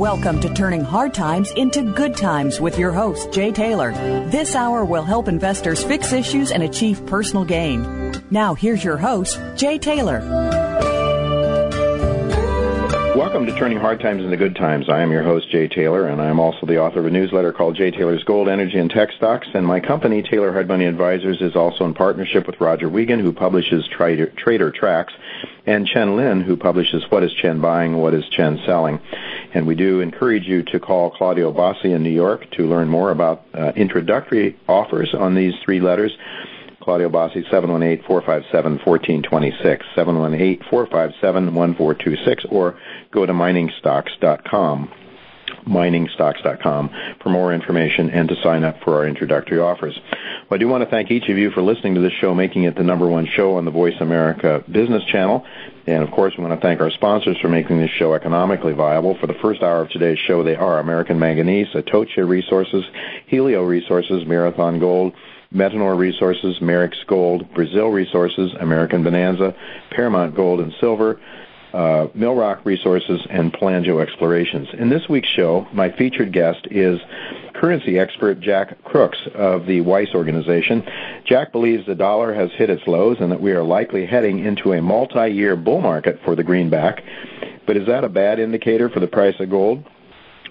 Welcome to Turning Hard Times into Good Times with your host, Jay Taylor. This hour will help investors fix issues and achieve personal gain. Now, here's your host, Jay Taylor. Welcome to Turning Hard Times into Good Times. I am your host, Jay Taylor, and I am also the author of a newsletter called Jay Taylor's Gold, Energy, and Tech Stocks. And my company, Taylor Hard Money Advisors, is also in partnership with Roger Wiegand, who publishes Trader, Trader Tracks, and Chen Lin, who publishes What is Chen Buying, What is Chen Selling. And we do encourage you to call Claudio Bossi in New York to learn more about uh, introductory offers on these three letters. Claudio Bossi, 718-457-1426, 718-457-1426, or go to miningstocks.com miningstocks.com for more information and to sign up for our introductory offers. Well, I do want to thank each of you for listening to this show, making it the number one show on the Voice America Business Channel. And of course, we want to thank our sponsors for making this show economically viable. For the first hour of today's show, they are American Manganese, Atocha Resources, Helio Resources, Marathon Gold, Metanor Resources, Merix Gold, Brazil Resources, American Bonanza, Paramount Gold and Silver, uh, Millrock Resources, and Pelangio Explorations. In this week's show, my featured guest is currency expert Jack Crooks of the Weiss organization. Jack believes the dollar has hit its lows and that we are likely heading into a multi-year bull market for the greenback. But is that a bad indicator for the price of gold?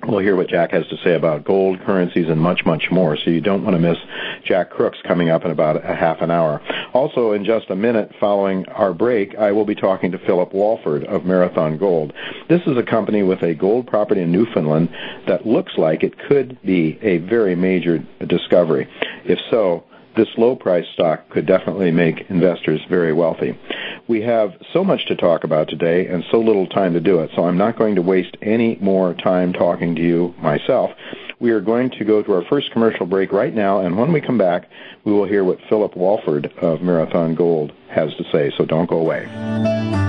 We'll hear what Jack has to say about gold, currencies, and much, much more. So you don't want to miss Jack Crooks coming up in about a half an hour. Also, in just a minute following our break, I will be talking to Philip Walford of Marathon Gold. This is a company with a gold property in Newfoundland that looks like it could be a very major discovery. If so, this low price stock could definitely make investors very wealthy. We have so much to talk about today and so little time to do it, so I'm not going to waste any more time talking to you myself. We are going to go to our first commercial break right now, and when we come back, we will hear what Philip Walford of Marathon Gold has to say, so don't go away.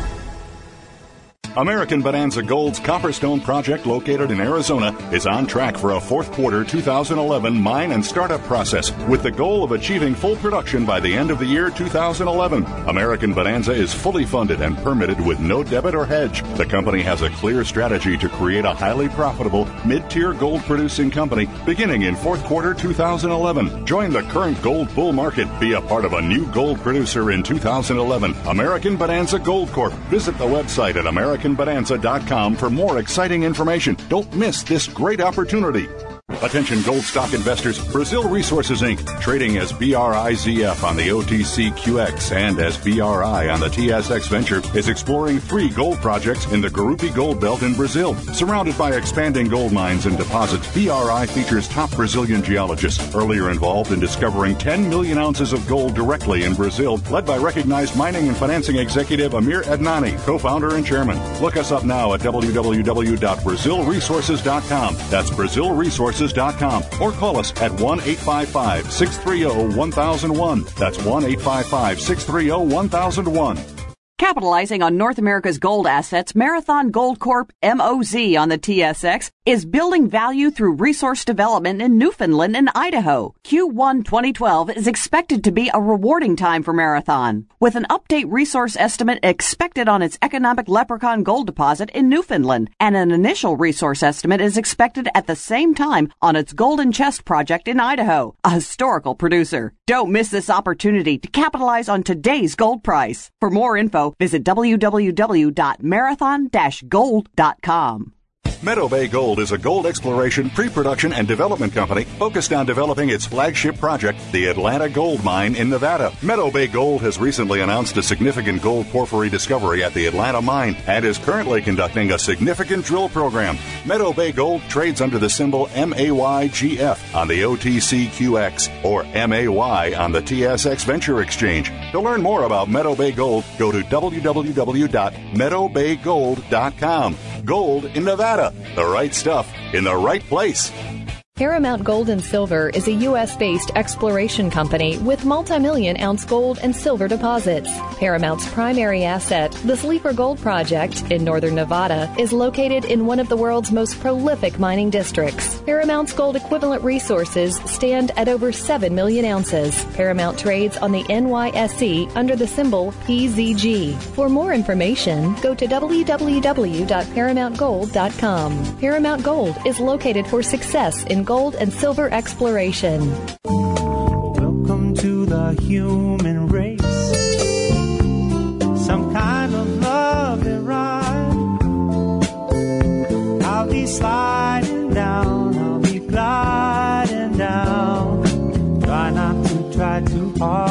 American Bonanza Gold's Copperstone project located in Arizona is on track for a fourth quarter 2011 mine and startup process with the goal of achieving full production by the end of the year 2011. American Bonanza is fully funded and permitted with no debit or hedge. The company has a clear strategy to create a highly profitable mid-tier gold producing company beginning in fourth quarter 2011. Join the current gold bull market. Be a part of a new gold producer in 2011. American Bonanza Gold Corp. Visit the website at American AmericanBonanza.com for more exciting information. Don't miss this great opportunity. Attention gold stock investors. Brazil Resources Inc., trading as BRIZF on the OTCQX and as BRI on the TSX Venture, is exploring three gold projects in the Gurupi Gold Belt in Brazil. Surrounded by expanding gold mines and deposits, BRI features top Brazilian geologists, earlier involved in discovering 10 million ounces of gold directly in Brazil, led by recognized mining and financing executive Amir Adnani, co-founder and chairman. Look us up now at www.brazilresources.com. That's Brazil Resources goldnews.com or call us at 1 855 630 1001. That's 1 855 630 1001. Capitalizing on North America's gold assets, Marathon Gold Corp, MOZ on the TSX, is building value through resource development in Newfoundland and Idaho. Q1 2012 is expected to be a rewarding time for Marathon, with an update resource estimate expected on its economic Leprechaun gold deposit in Newfoundland, and an initial resource estimate is expected at the same time on its Golden Chest project in Idaho, a historical producer. Don't miss this opportunity to capitalize on today's gold price. For more info, visit www.marathon-gold.com. Meadow Bay Gold is a gold exploration, pre production, and development company focused on developing its flagship project, the Atlanta Gold Mine in Nevada. Meadow Bay Gold has recently announced a significant gold porphyry discovery at the Atlanta mine and is currently conducting a significant drill program. Meadow Bay Gold trades under the symbol MAYGF on the OTCQX or MAY on the TSX Venture Exchange. To learn more about Meadow Bay Gold, go to www.meadowbaygold.com. Gold in Nevada. The right stuff in the right place. Paramount Gold and Silver is a U.S. based exploration company with multi-million ounce gold and silver deposits. Paramount's primary asset, the Sleeper Gold Project in northern Nevada, is located in one of the world's most prolific mining districts. Paramount's gold equivalent resources stand at over 7 million ounces. Paramount trades on the NYSE under the symbol PZG. For more information, go to www.paramountgold.com. Paramount Gold is located for success in gold and silver exploration. Welcome to the human race. Some kind of lovely ride. I'll be sliding down, I'll be gliding down. Try not to try too hard,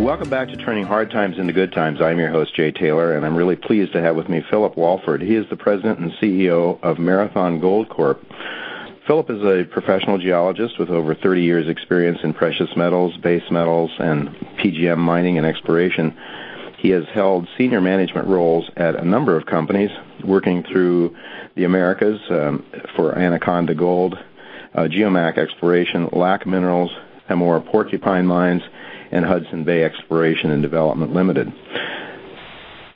Welcome back to Turning Hard Times into Good Times. I'm your host, Jay Taylor, and I'm really pleased to have with me Philip Walford. He is the president and CEO of Marathon Gold Corp. Philip is a professional geologist with over 30 years' experience in precious metals, base metals, and PGM mining and exploration. He has held senior management roles at a number of companies, working through the Americas um, for Anaconda Gold, uh, Geomac Exploration, Lac Minerals, Pamour Porcupine Mines, and Hudson Bay Exploration and Development Limited.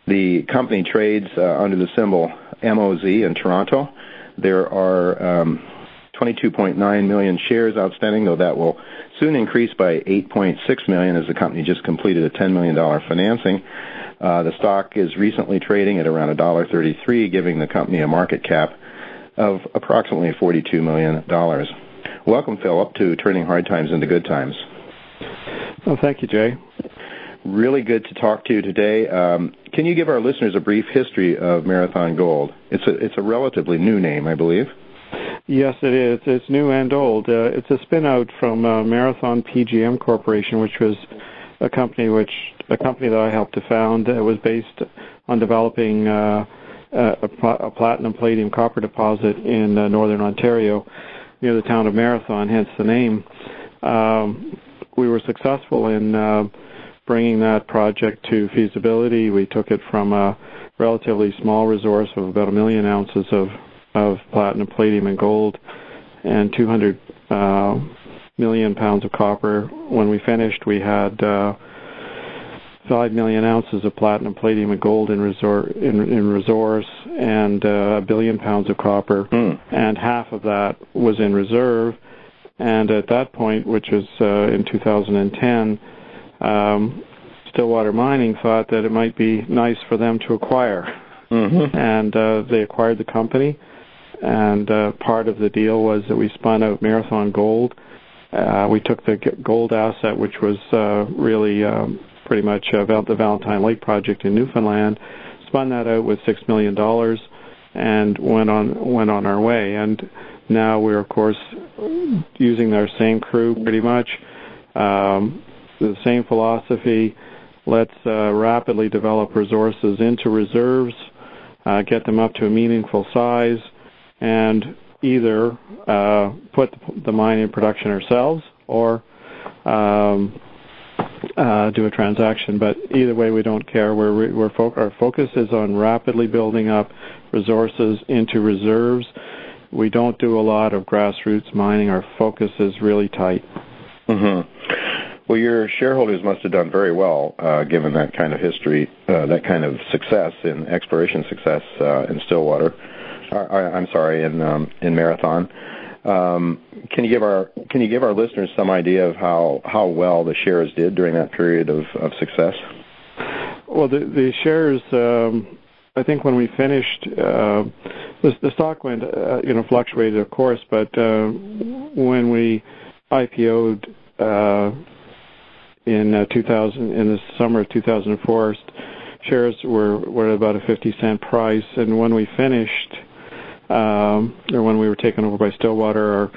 The company trades uh, under the symbol MOZ in Toronto. There are um, 22.9 million shares outstanding, though that will soon increase by 8.6 million as the company just completed a $10 million financing. Uh, the stock is recently trading at around $1.33, giving the company a market cap of approximately $42 million. Welcome, Philip, to Turning Hard Times into Good Times. Well, thank you, Jay. Really good to talk to you today. Um, can you give our listeners a brief history of Marathon Gold? It's a it's a relatively new name, I believe. Yes, it is. It's new and old. Uh, it's a spinout from uh, Marathon PGM Corporation, which was a company which a company that I helped to found. It was based on developing uh, a, a, platinum, palladium, copper deposit in uh, northern Ontario, near the town of Marathon, hence the name. Um, we were successful in uh, bringing that project to feasibility. We took it from a relatively small resource of about a million ounces of, of platinum, palladium, and gold, and 200 uh, million pounds of copper. When we finished, we had uh, 5 million ounces of platinum, palladium, and gold in, resor- in, in resource, and uh, a billion pounds of copper, mm. and half of that was in reserve. And at that point, which was uh, in 2010, um, Stillwater Mining thought that it might be nice for them to acquire. Mm-hmm. And uh, they acquired the company. And uh, part of the deal was that we spun out Marathon Gold. Uh, we took the gold asset, which was uh, really um, pretty much uh, the Valentine Lake project in Newfoundland, spun that out with six million dollars and went on went on our way. And now we're of course using our same crew pretty much, um, the same philosophy. Let's uh, rapidly develop resources into reserves, uh, get them up to a meaningful size, and either uh, put the mine in production ourselves or um, uh, do a transaction. But either way, we don't care. We're, we're fo- our focus is on rapidly building up resources into reserves. We don't do a lot of grassroots mining. Our focus is really tight. Mm-hmm. Well, your shareholders must have done very well, uh, given that kind of history, uh, that kind of success in exploration success uh, in Stillwater. Uh, I'm sorry, in um, in Marathon. Um, can you give our can you give our listeners some idea of how how well the shares did during that period of, of success? Well, the the shares. Um, I think when we finished, uh, the, the stock went, uh, you know, fluctuated, of course, but uh, when we IPO'd uh, in uh, 2000, in the summer of 2004, shares were were at about a 50 cent price, and when we finished um, or when we were taken over by Stillwater,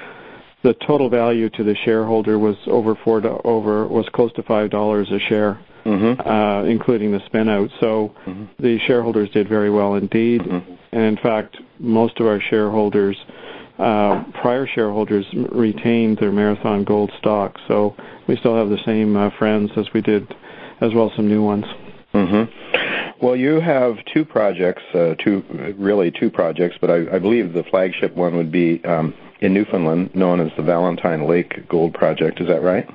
the total value to the shareholder was over four over was close to five dollars a share, mm-hmm. uh, including the spinout. So mm-hmm. the shareholders did very well indeed, mm-hmm. and in fact, most of our shareholders, uh, prior shareholders, retained their Marathon Gold stock. So we still have the same uh, friends as we did, as well as some new ones. Mm-hmm. Well, you have two projects, uh, two really two projects, but I, I believe the flagship one would be um, in Newfoundland, known as the Valentine Lake Gold Project. Is that right?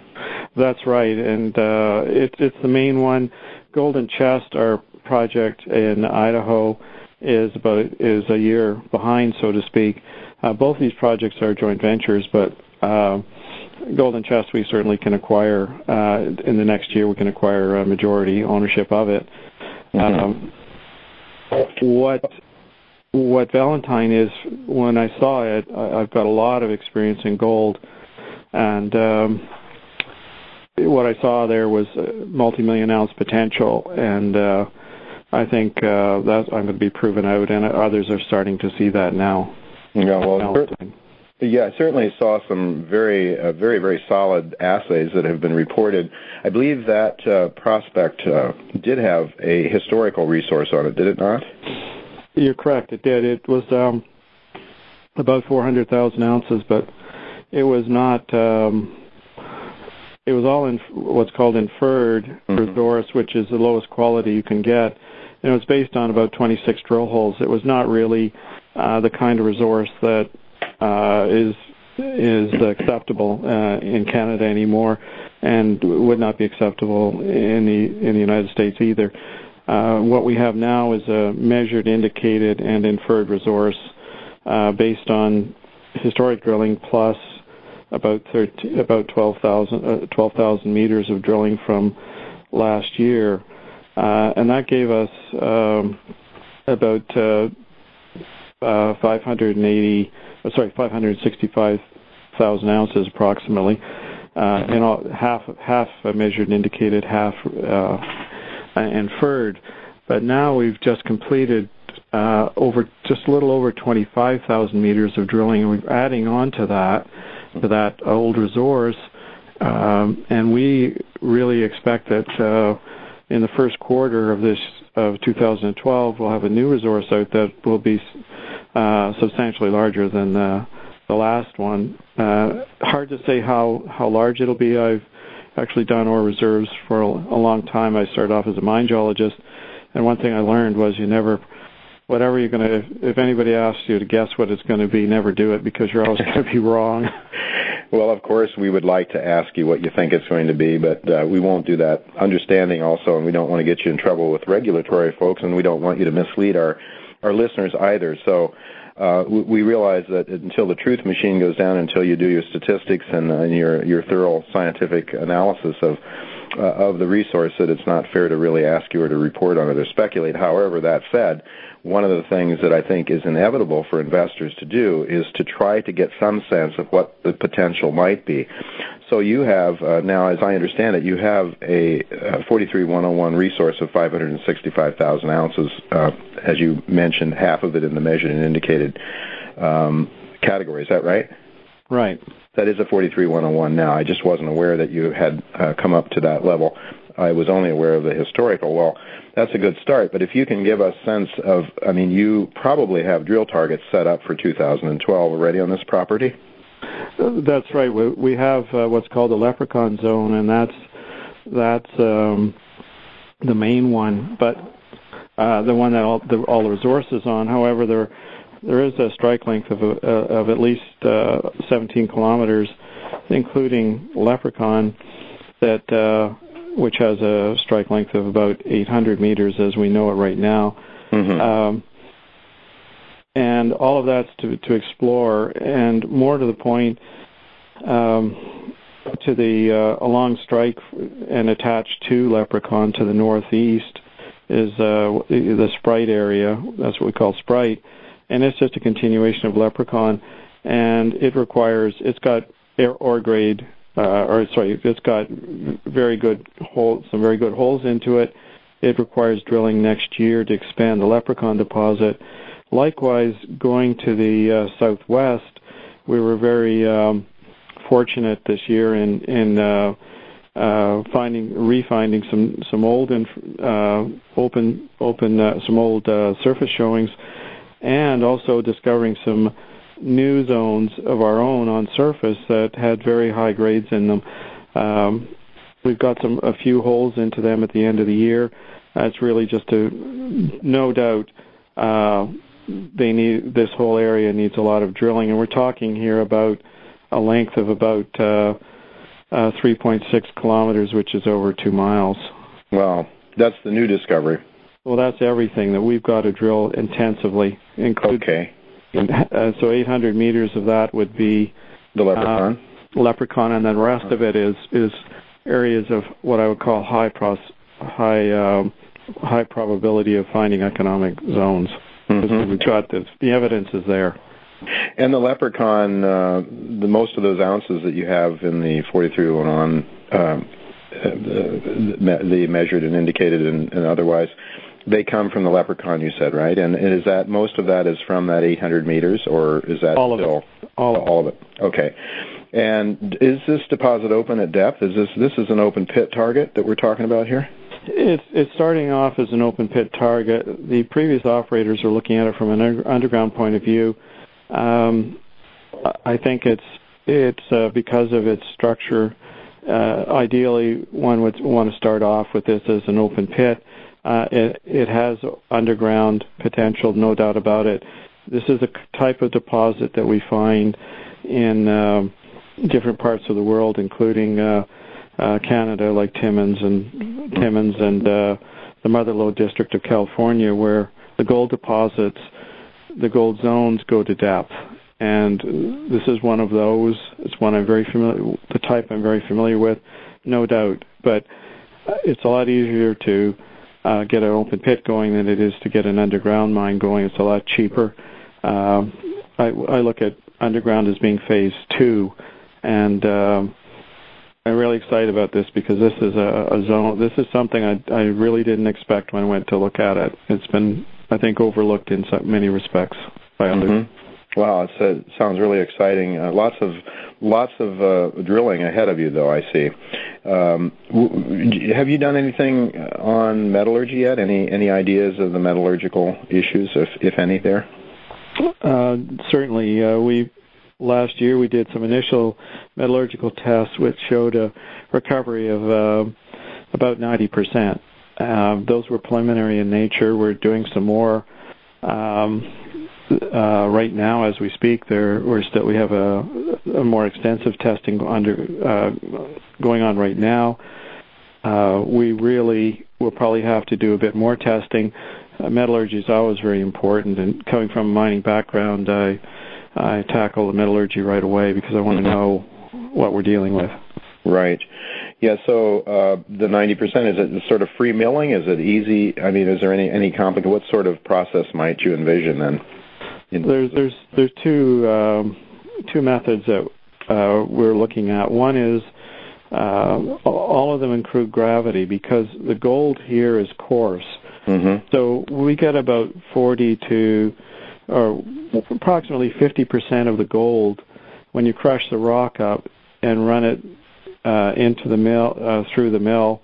That's right, and uh, it, it's the main one. Golden Chest, our project in Idaho, is about is a year behind, so to speak. Uh, both these projects are joint ventures, but uh, Golden Chest, we certainly can acquire uh, in the next year. We can acquire a majority ownership of it. Mm-hmm. Um, what what Valentine is, when I saw it, I, I've got a lot of experience in gold, and um, what I saw there was multi-million ounce potential, and uh, I think uh, that I'm going to be proven out, and others are starting to see that now. Yeah, well, Valentine. Yeah, I certainly saw some very, uh, very, very solid assays that have been reported. I believe that uh, prospect uh, did have a historical resource on it, did it not? You're correct. It did. It was um, about 400,000 ounces, but it was not. Um, it was all in what's called inferred mm-hmm. resource, which is the lowest quality you can get, and it was based on about 26 drill holes. It was not really uh, the kind of resource that is is acceptable uh, in Canada anymore, and would not be acceptable in the in the United States either. Uh, what we have now is a measured, indicated, and inferred resource uh, based on historic drilling plus about 13, about 12,000 uh, 12, meters of drilling from last year, uh, and that gave us um, about uh, uh, 580 uh, sorry, 565,000 ounces approximately, uh, and all, half half measured and indicated, half uh, inferred. But now we've just completed uh, over just a little over 25,000 meters of drilling, and we're adding on to that to that old resource, um, and we really expect that uh, in the first quarter of this of 2012 we'll have a new resource out that will be uh, substantially larger than the, the last one. Uh, hard to say how, how large it'll be. I've actually done ore reserves for a, a long time. I started off as a mine geologist, and one thing I learned was you never whatever you're going to if, if anybody asks you to guess what it's going to be never do it because you're always going to be wrong well of course we would like to ask you what you think it's going to be but uh, we won't do that understanding also and we don't want to get you in trouble with regulatory folks and we don't want you to mislead our our listeners either. So uh, we realize that until the truth machine goes down, until you do your statistics and, uh, your your thorough scientific analysis of uh, of the resource, that it's not fair to really ask you or to report on it or speculate. However, that said, one of the things that I think is inevitable for investors to do is to try to get some sense of what the potential might be. So you have uh, now, as I understand it, you have a, a 43101 resource of 565,000 ounces, uh, as you mentioned, half of it in the measured and indicated um, category. Is that right? Right. That is a 43101 now. I just wasn't aware that you had uh, come up to that level. I was only aware of the historical. Well, that's a good start. But if you can give us sense of, I mean, you probably have drill targets set up for 2012 already on this property. That's right. We, we have uh, what's called the Leprechaun Zone, and that's that's um, the main one, but uh, the one that all the, all the resources on. However, there there is a strike length of uh, of at least uh, 17 kilometers, including Leprechaun, that uh, which has a strike length of about 800 meters as we know it right now. Mm-hmm. Um, and all of that's to, to explore. And more to the point, um, to the uh, along strike and attached to Leprechaun to the northeast is uh, the Sprite area. That's what we call Sprite, and it's just a continuation of Leprechaun. And it requires it's got ore grade uh, or sorry, it's got very good holes, some very good holes into it. It requires drilling next year to expand the Leprechaun deposit. Likewise, going to the uh, southwest, we were very um, fortunate this year in in uh, uh, finding refinding some some old and uh, open open uh, some old uh, surface showings, and also discovering some new zones of our own on surface that had very high grades in them. Um, we've got some a few holes into them at the end of the year. It's really just a no doubt uh, they need this whole area needs a lot of drilling, and we're talking here about a length of about uh, uh, 3.6 kilometers, which is over two miles. Wow, that's the new discovery. Well, that's everything that we've got to drill intensively. Include, okay. Uh, so 800 meters of that would be the leprechaun. Uh, leprechaun, and then the rest of it is is areas of what I would call high pros, high um, high probability of finding economic zones. Mm-hmm. We've got the the evidence is there. And the leprechaun, uh, the most of those ounces that you have in the 4301, um, the, the measured and indicated and, and otherwise, they come from the leprechaun, you said, right? And is that most of that is from that 800 meters, or is that all still of it? All, all of it. Okay. And is this deposit open at depth? Is this this is an open pit target that we're talking about here? It's it's starting off as an open pit target. The previous operators are looking at it from an underground point of view. Um, I think it's it's uh, because of its structure. Uh, ideally, one would want to start off with this as an open pit uh, it, it has underground potential, no doubt about it. This is a type of deposit that we find in uh, different parts of the world, including uh, uh, Canada, like Timmins and Timmins and uh, the Mother Lode district of California, where the gold deposits, the gold zones go to depth, and this is one of those. It's one I'm very familiar, the type I'm very familiar with, no doubt. But it's a lot easier to uh, get an open pit going than it is to get an underground mine going. It's a lot cheaper. Uh, I, I look at underground as being phase two, and um, I'm really excited about this because this is a, a zone. This is something I, I really didn't expect when I went to look at it. It's been, I think, overlooked in so many respects by others. Mm-hmm. Wow, it's, it sounds really exciting. Uh, lots of lots of uh, drilling ahead of you, though. I see. Um, w- have you done anything on metallurgy yet? Any any ideas of the metallurgical issues, if if any, there? Uh, certainly, uh, we last year we did some initial metallurgical tests, which showed a recovery of uh, about 90 percent. Uh, those were preliminary in nature. We're doing some more. Um, uh, right now, as we speak, there we're still we have a, a more extensive testing under uh, going on right now. Uh, we really will probably have to do a bit more testing. Uh, metallurgy is always very important, and coming from a mining background, I I tackle the metallurgy right away because I want to know what we're dealing with. Right. Yeah. So uh, the 90% is it sort of free milling? Is it easy? I mean, is there any any complicated? What sort of process might you envision then? There's there's there's two um, two methods that uh, we're looking at. One is uh, all of them include gravity because the gold here is coarse. Mm-hmm. So we get about 40 to, or approximately 50% of the gold when you crush the rock up and run it uh, into the mill uh, through the mill.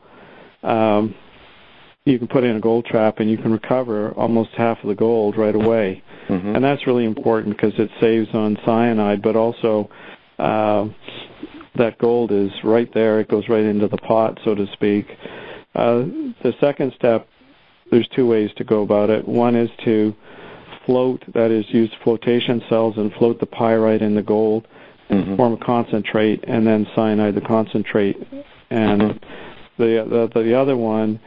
Um, you can put in a gold trap and you can recover almost half of the gold right away. Mm-hmm. And that's really important because it saves on cyanide, but also uh, that gold is right there. It goes right into the pot, so to speak. Uh, the second step, there's two ways to go about it. One is to float, that is, use flotation cells and float the pyrite in the gold, mm-hmm. form a concentrate, and then cyanide the concentrate. And the, the the other one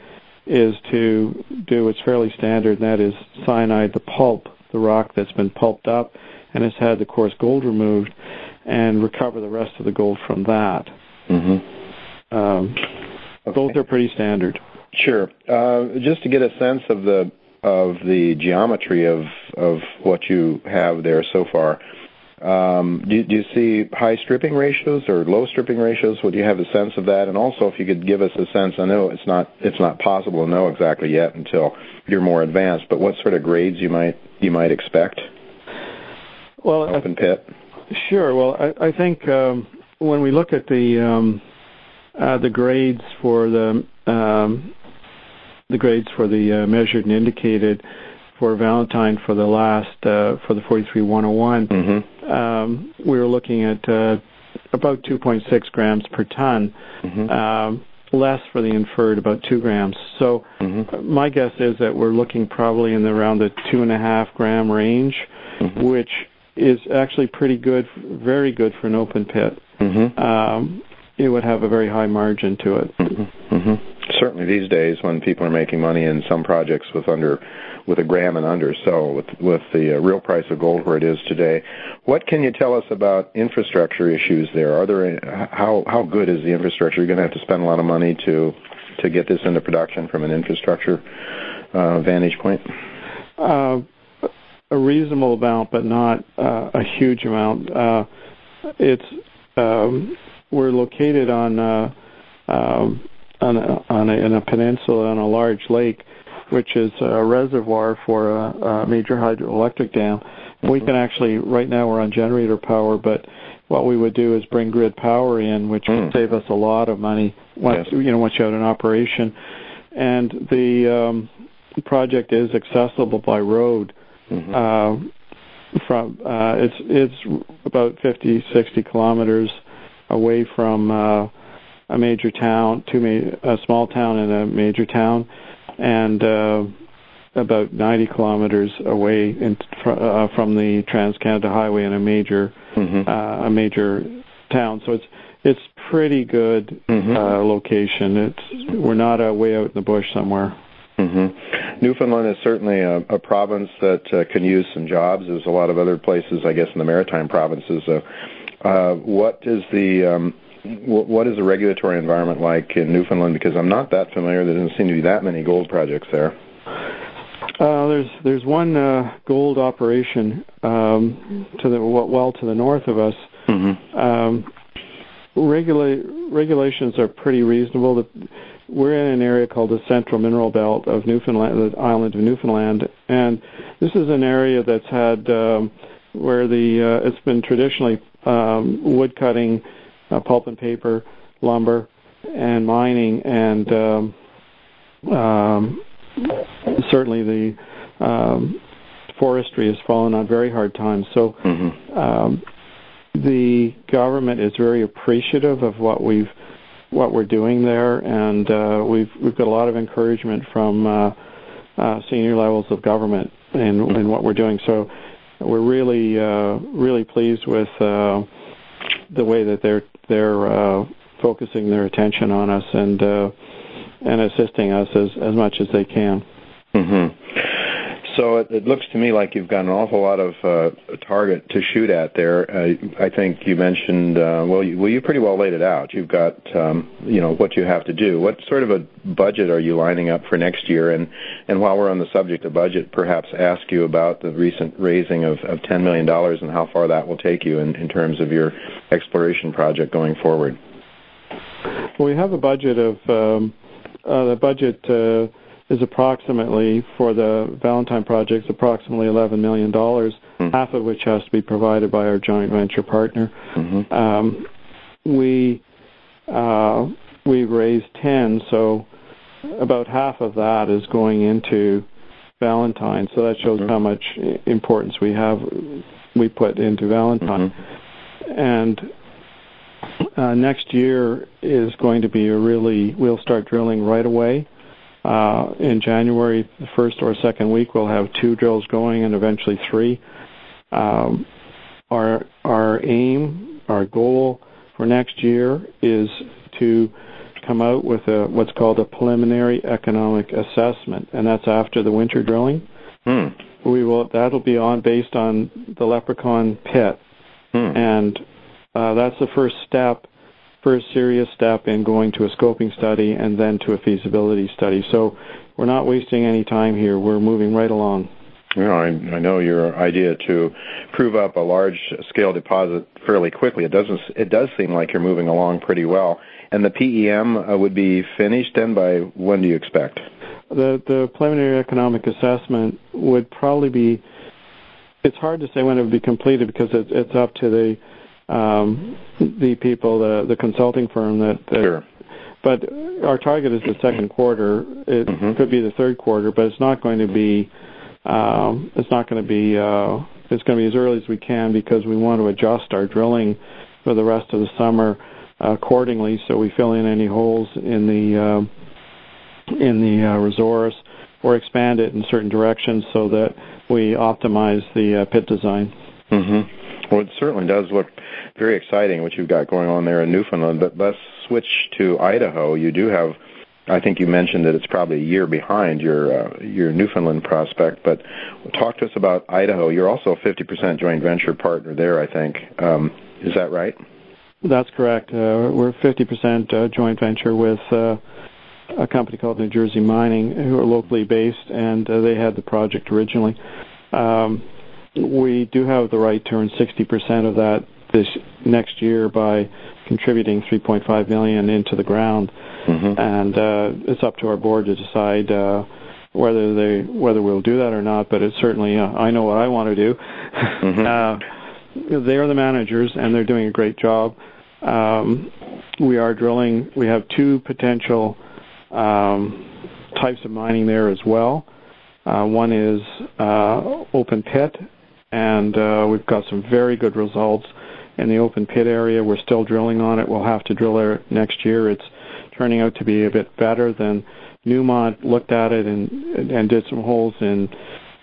is to do what's fairly standard, and that is cyanide the pulp, the rock that's been pulped up and has had the coarse gold removed, and recover the rest of the gold from that. Mm-hmm. Um, Okay. Both are pretty standard. Sure. Uh, just to get a sense of the of the geometry of of what you have there so far, um, do, do you see high stripping ratios or low stripping ratios? Would you have a sense of that? And also, if you could give us a sense, I know it's not it's not possible to know exactly yet until you're more advanced, but what sort of grades you might you might expect? Well, Open pit. Sure. Well, I, I think um, when we look at the um, uh, the grades for the um, the grades for the uh, measured and indicated for Valentine for the last uh, for the 43101, Mm-hmm. um, we were looking at uh, about 2.6 grams per ton, Mm-hmm. um, less for the inferred, about two grams. So Mm-hmm. my guess is that we're looking probably in the, around the two and a half gram range, Mhm. which is actually pretty good, very good for an open pit. Mm-hmm. Um, it would have a very high margin to it. Certainly, these days when people are making money in some projects with under, with a gram and under, so with with the uh, real price of gold where it is today, what can you tell us about infrastructure issues there? Are there how how good is the infrastructure? You're going to have to spend a lot of money to to get this into production from an infrastructure uh, vantage point. Uh, a reasonable amount, but not uh, a huge amount. Uh, it's um, we're located on uh, um, on, a, on a, in a peninsula on a large lake, which is a reservoir for a, a major hydroelectric dam. We can actually right now we're on generator power, but what we would do is bring grid power in, which Mm. would save us a lot of money once Yes. you know once you have an operation. And the um, project is accessible by road Mhm. uh, from uh, it's it's about 50 60 kilometers away from uh, a major town to ma- a small town and a major town and uh, about 90 kilometers away in, fr- uh, from the Trans Canada Highway in a major Mhm. uh, a major town so it's it's pretty good Mhm. uh, location it's we're not uh, way out in the bush somewhere hmm Newfoundland is certainly a, a province that uh, can use some jobs. There's a lot of other places, I guess, in the maritime provinces. Uh, uh, what is the um, what is the regulatory environment like in Newfoundland? Because I'm not that familiar. There doesn't seem to be that many gold projects there. Uh, there's there's one uh, gold operation um, to the well to the north of us. Mm-hmm. Um, regula- regulations are pretty reasonable. The, we're in an area called the Central Mineral Belt of Newfoundland, the island of Newfoundland, and this is an area that's had um, where the uh, it's been traditionally um, wood cutting, uh, pulp and paper, lumber, and mining, and um, um, certainly the um, forestry has fallen on very hard times. So Mm-hmm. um, the government is very appreciative of what we've what we're doing there, and uh, we've we've got a lot of encouragement from uh, uh, senior levels of government in in what we're doing. So we're really uh, really pleased with uh, the way that they're they're uh, focusing their attention on us and uh, and assisting us as as much as they can. Mm-hmm. So it, it looks to me like you've got an awful lot of uh, target to shoot at there. Uh, I think you mentioned uh, well, you, well, you pretty well laid it out. You've got um, you know what you have to do. What sort of a budget are you lining up for next year? And and while we're on the subject of budget, perhaps ask you about the recent raising of, of ten million dollars and how far that will take you in, in terms of your exploration project going forward. Well, we have a budget of um, uh, the budget uh, is approximately for the Valentine project approximately eleven million dollars, mm-hmm. half of which has to be provided by our joint venture partner. Mm-hmm. Um, we uh, we've raised ten, so about half of that is going into Valentine. So that shows mm-hmm. how much importance we have we put into Valentine. Mm-hmm. And uh, next year is going to be a really we'll start drilling right away. Uh, in January, the first or second week, we'll have two drills going, and eventually three. Um, our our aim, our goal for next year is to come out with a what's called a preliminary economic assessment, and that's after the winter drilling. Hmm. We will that'll be on based on the Leprechaun pit, hmm. and uh, that's the first step, first serious step in going to a scoping study and then to a feasibility study. So we're not wasting any time here. We're moving right along. You know, I, I know your idea to prove up a large scale deposit fairly quickly. It doesn't. It does seem like you're moving along pretty well. And the PEM uh, would be finished then by when do you expect? The the preliminary economic assessment would probably be. It's hard to say when it would be completed because it's it's up to the um, the people, the the consulting firm that. that sure. But our target is the second quarter. It mm-hmm. could be the third quarter, but it's not going to be. Um, it's not going to be. Uh, it's going to be as early as we can because we want to adjust our drilling for the rest of the summer accordingly, so we fill in any holes in the uh, in the uh, resource or expand it in certain directions so that we optimize the uh, pit design. Mm-hmm. Well, it certainly does look very exciting what you've got going on there in Newfoundland. But let's switch to Idaho. You do have, I think you mentioned that it's probably a year behind your uh, your Newfoundland prospect. But talk to us about Idaho. You're also a 50% joint venture partner there, I think. Um, is that right? That's correct. Uh, we're 50% uh, joint venture with uh, a company called New Jersey Mining, who are locally based, and uh, they had the project originally. Um, we do have the right to earn 60% of that this next year by contributing 3.5 million into the ground, mm-hmm. and uh, it's up to our board to decide uh, whether they whether we'll do that or not. But it's certainly uh, I know what I want to do. Mm-hmm. uh, they are the managers, and they're doing a great job. Um, we are drilling. We have two potential um, types of mining there as well. Uh, one is uh, open pit, and uh, we've got some very good results in the open pit area. We're still drilling on it. We'll have to drill there next year. It's turning out to be a bit better than Newmont looked at it and and did some holes in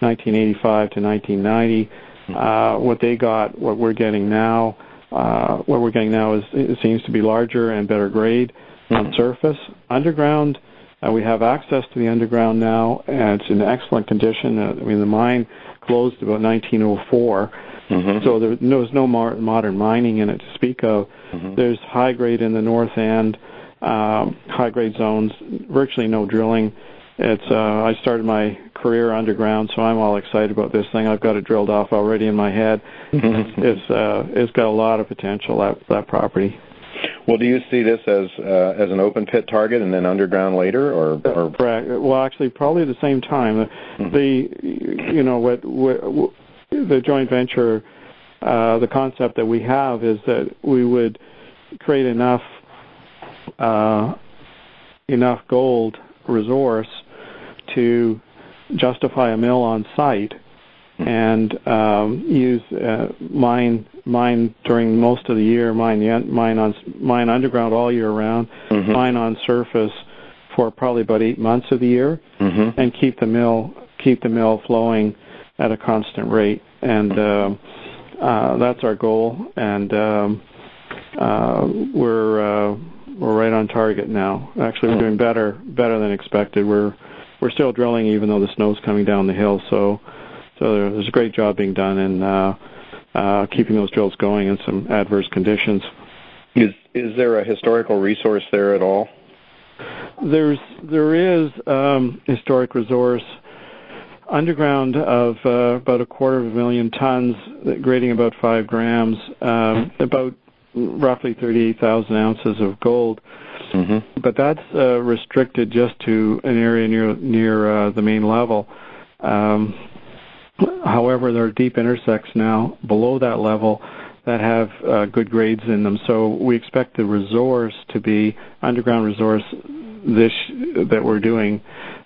1985 to 1990. Uh, what they got, what we're getting now, uh, what we're getting now is it seems to be larger and better grade mm-hmm. on surface. Underground, uh, we have access to the underground now, and it's in excellent condition. Uh, I mean, the mine closed about 1904, mm-hmm. so there, there's no mar- modern mining in it to speak of. Mm-hmm. There's high grade in the north end, um, high grade zones, virtually no drilling. It's uh, I started my career underground, so I'm all excited about this thing. I've got it drilled off already in my head. it's uh, it's got a lot of potential that that property. Well, do you see this as uh, as an open pit target and then underground later, or, or? Correct. Well, actually, probably at the same time. Mm-hmm. The you know what, what the joint venture, uh, the concept that we have is that we would create enough uh, enough gold resource to justify a mill on site and um, use uh, mine mine during most of the year, mine mine on mine underground all year round, mm-hmm. mine on surface for probably about eight months of the year, mm-hmm. and keep the mill keep the mill flowing at a constant rate, and uh, uh, that's our goal, and um, uh, we're uh, we're right on target now. Actually, we're hmm. doing better better than expected. We're we're still drilling even though the snow's coming down the hill. So so there's a great job being done in uh, uh, keeping those drills going in some adverse conditions. Is is there a historical resource there at all? There's there is um, historic resource underground of uh, about a quarter of a million tons, grading about five grams, um, about roughly 38,000 ounces of gold. Mm-hmm. But that's uh, restricted just to an area near near uh, the main level. Um, however, there are deep intersects now below that level that have uh, good grades in them. So we expect the resource to be underground resource this that we're doing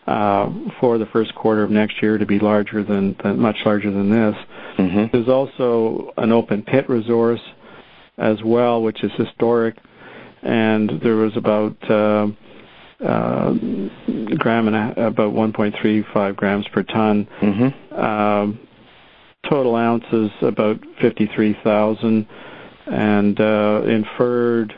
for the first quarter of next year to be larger than, than much larger than this. Mm-hmm. There's also an open pit resource as well, which is historic, and there was about uh, uh, gram and a, about 1.35 grams per ton. Mm-hmm. Um, total ounces about 53,000, and uh, inferred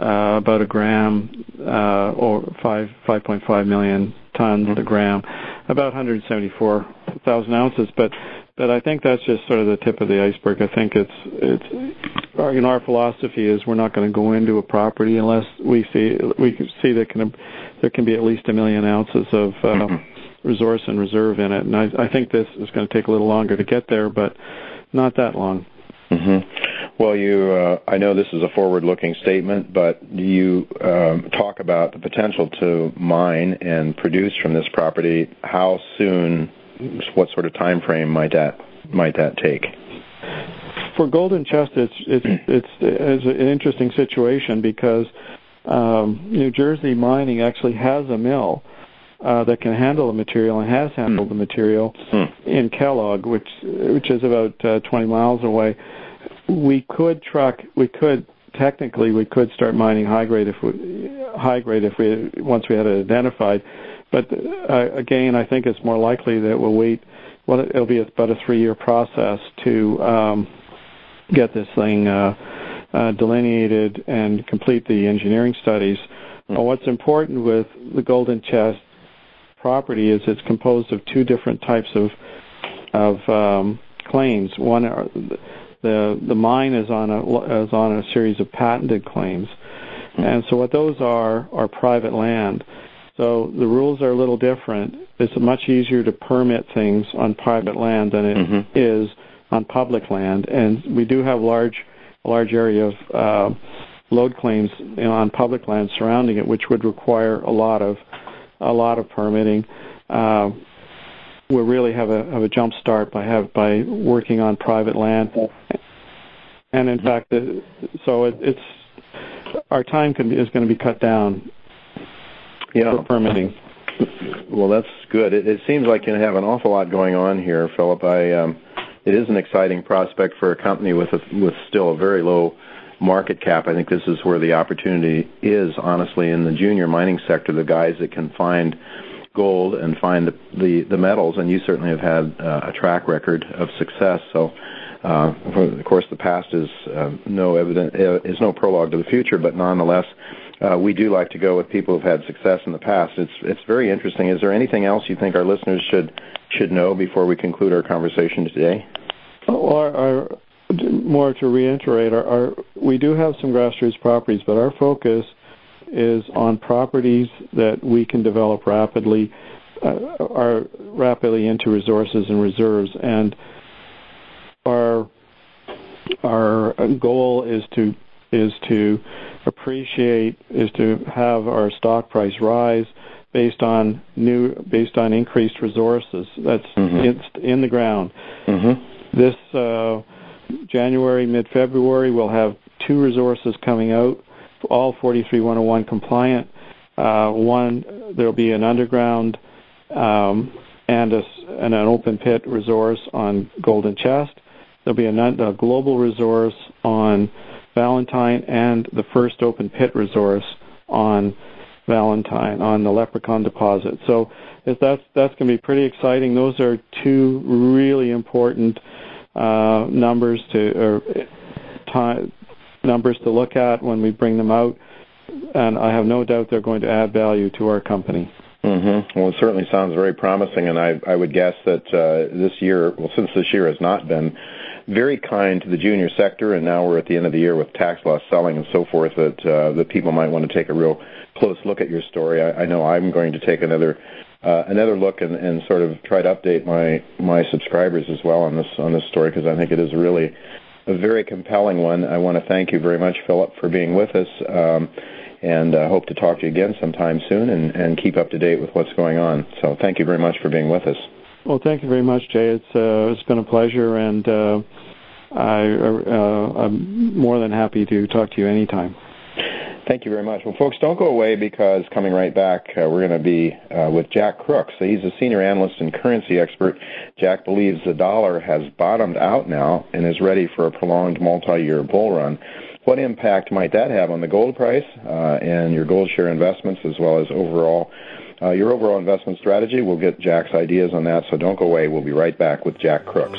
uh, about a gram uh, or five 5.5 million tons mm-hmm. a gram, about 174,000 ounces. But but I think that's just sort of the tip of the iceberg. I think it's it's our, you know our philosophy is we're not going to go into a property unless we see we can see that can there can be at least a million ounces of uh, mm-hmm. resource and reserve in it. And I, I think this is going to take a little longer to get there, but not that long. Mm-hmm. Well, you, uh, I know this is a forward-looking statement, but you um, talk about the potential to mine and produce from this property. How soon? What sort of time frame might that might that take? For Golden Chest, it's it's it's, it's an interesting situation because um, New Jersey mining actually has a mill uh, that can handle the material and has handled mm. the material mm. in Kellogg, which which is about uh, 20 miles away we could truck. We could technically we could start mining high grade if we high grade if we once we had it identified. But uh, again, I think it's more likely that we'll wait. Well, it'll be about a three-year process to um, get this thing uh, uh, delineated and complete the engineering studies. Mm-hmm. What's important with the Golden Chest property is it's composed of two different types of of um, claims. One are the the mine is on a is on a series of patented claims, mm-hmm. and so what those are are private land. So the rules are a little different. It's much easier to permit things on private land than it mm-hmm. is on public land, and we do have large large area of uh, lode claims on public land surrounding it, which would require a lot of a lot of permitting. Uh, we really have a have a jump start by have by working on private land, and in fact, so it, it's our time can be, is going to be cut down yeah. for permitting. Well, that's good. It, it seems like you have an awful lot going on here, Philip. I um, it is an exciting prospect for a company with a, with still a very low market cap. I think this is where the opportunity is, honestly, in the junior mining sector. The guys that can find gold and find the the, the metals, and you certainly have had uh, a track record of success. So. Uh, of course, the past is uh, no evident uh, is no prologue to the future, but nonetheless, uh, we do like to go with people who've had success in the past. It's it's very interesting. Is there anything else you think our listeners should should know before we conclude our conversation today? Well, our, our, more to reiterate, our, our, we do have some grassroots properties, but our focus is on properties that we can develop rapidly, uh, are rapidly into resources and reserves, and our our goal is to is to appreciate is to have our stock price rise based on new based on increased resources that's mm-hmm. in, in the ground. Mm-hmm. This uh, January mid February we'll have two resources coming out all 43101 compliant. Uh, one, there'll be an underground um, and, a, and, an open pit resource on Golden Chest. There'll be a, a, global resource on Valentine and the first open pit resource on Valentine on the Leprechaun deposit. So that's that's going to be pretty exciting. Those are two really important uh, numbers to or time numbers to look at when we bring them out, and I have no doubt they're going to add value to our company. Mm-hmm. Well, it certainly sounds very promising, and I, I would guess that uh, this year, well, since this year has not been very kind to the junior sector, and now we're at the end of the year with tax loss selling and so forth, that uh, that people might want to take a real close look at your story. I, I know I'm going to take another uh, another look and, and sort of try to update my my subscribers as well on this on this story because I think it is really a very compelling one. I want to thank you very much, Philip, for being with us. Um, and uh, hope to talk to you again sometime soon and, and keep up to date with what's going on. So thank you very much for being with us. Well, thank you very much, Jay. It's uh, it's been a pleasure, and uh, I, uh, I'm more than happy to talk to you anytime. Thank you very much. Well, folks, don't go away because coming right back, uh, we're going to be uh, with Jack Crooks. So he's a senior analyst and currency expert. Jack believes the dollar has bottomed out now and is ready for a prolonged multi-year bull run. What impact might that have on the gold price uh, and your gold share investments as well as overall uh, your overall investment strategy? We'll get Jack's ideas on that, so don't go away. We'll be right back with Jack Crooks.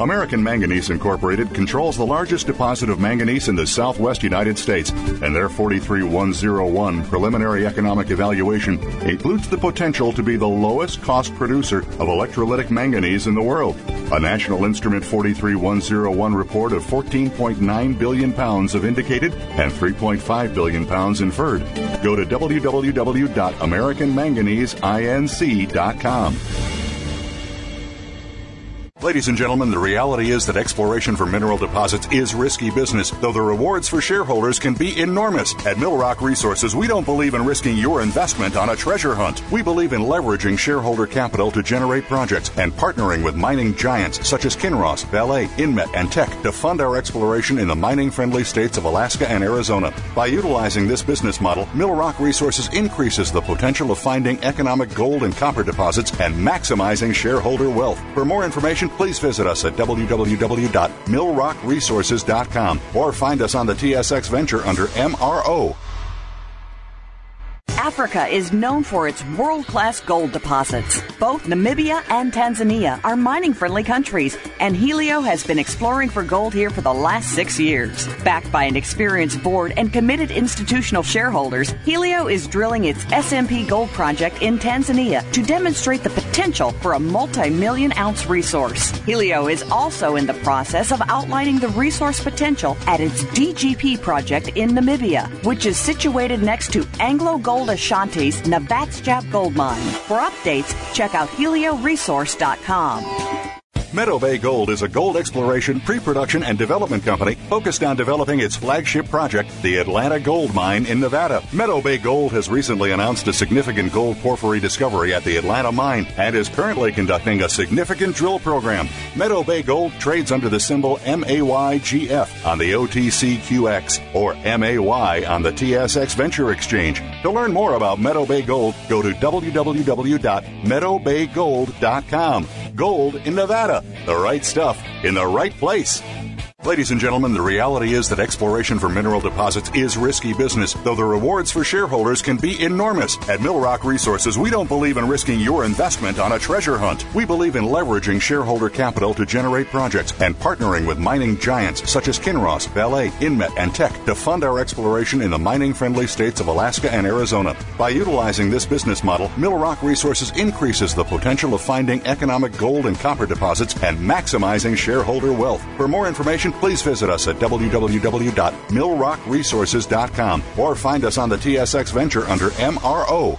American Manganese Incorporated controls the largest deposit of manganese in the southwest United States, and their 43101 preliminary economic evaluation includes the potential to be the lowest cost producer of electrolytic manganese in the world. A National Instrument 43101 report of 14.9 billion pounds of indicated and 3.5 billion pounds inferred. Go to www.americanmanganeseinc.com. Ladies and gentlemen, the reality is that exploration for mineral deposits is risky business, though the rewards for shareholders can be enormous. At Millrock Resources, we don't believe in risking your investment on a treasure hunt. We believe in leveraging shareholder capital to generate projects and partnering with mining giants such as Kinross, Vale, Inmet, and Teck to fund our exploration in the mining friendly states of Alaska and Arizona. By utilizing this business model, Millrock Resources increases the potential of finding economic gold and copper deposits and maximizing shareholder wealth. For more information, please visit us at www.millrockresources.com or find us on the TSX Venture under MRO. Africa is known for its world class gold deposits. Both Namibia and Tanzania are mining friendly countries, and Helio has been exploring for gold here for the last six years. Backed by an experienced board and committed institutional shareholders, Helio is drilling its SMP Gold project in Tanzania to demonstrate the potential for a multi million ounce resource. Helio is also in the process of outlining the resource potential at its DGP project in Namibia, which is situated next to Anglo Gold Ashanti's Navachab Gold Mine. For updates, check out helioresource.com. Meadow Bay Gold is a gold exploration, pre production, and development company focused on developing its flagship project, the Atlanta Gold Mine in Nevada. Meadow Bay Gold has recently announced a significant gold porphyry discovery at the Atlanta mine and is currently conducting a significant drill program. Meadow Bay Gold trades under the symbol MAYGF on the OTCQX or MAY on the TSX Venture Exchange. To learn more about Meadow Bay Gold, go to www.meadowbaygold.com. Gold in Nevada. The right stuff in the right place. Ladies and gentlemen, the reality is that exploration for mineral deposits is risky business, though the rewards for shareholders can be enormous. At Millrock Resources, we don't believe in risking your investment on a treasure hunt. We believe in leveraging shareholder capital to generate projects and partnering with mining giants such as Kinross, Vale, Inmet, and Teck to fund our exploration in the mining friendly states of Alaska and Arizona. By utilizing this business model, Millrock Resources increases the potential of finding economic gold and copper deposits and maximizing shareholder wealth. For more information, please visit us at www.millrockresources.com or find us on the TSX Venture under MRO.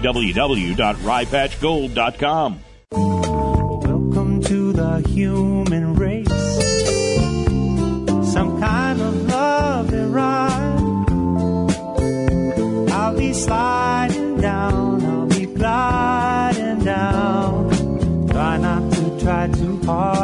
www.ryepatchgold.com. Welcome to the human race. Some kind of love and ride. I'll be sliding down, I'll be gliding down. Try not to try too hard.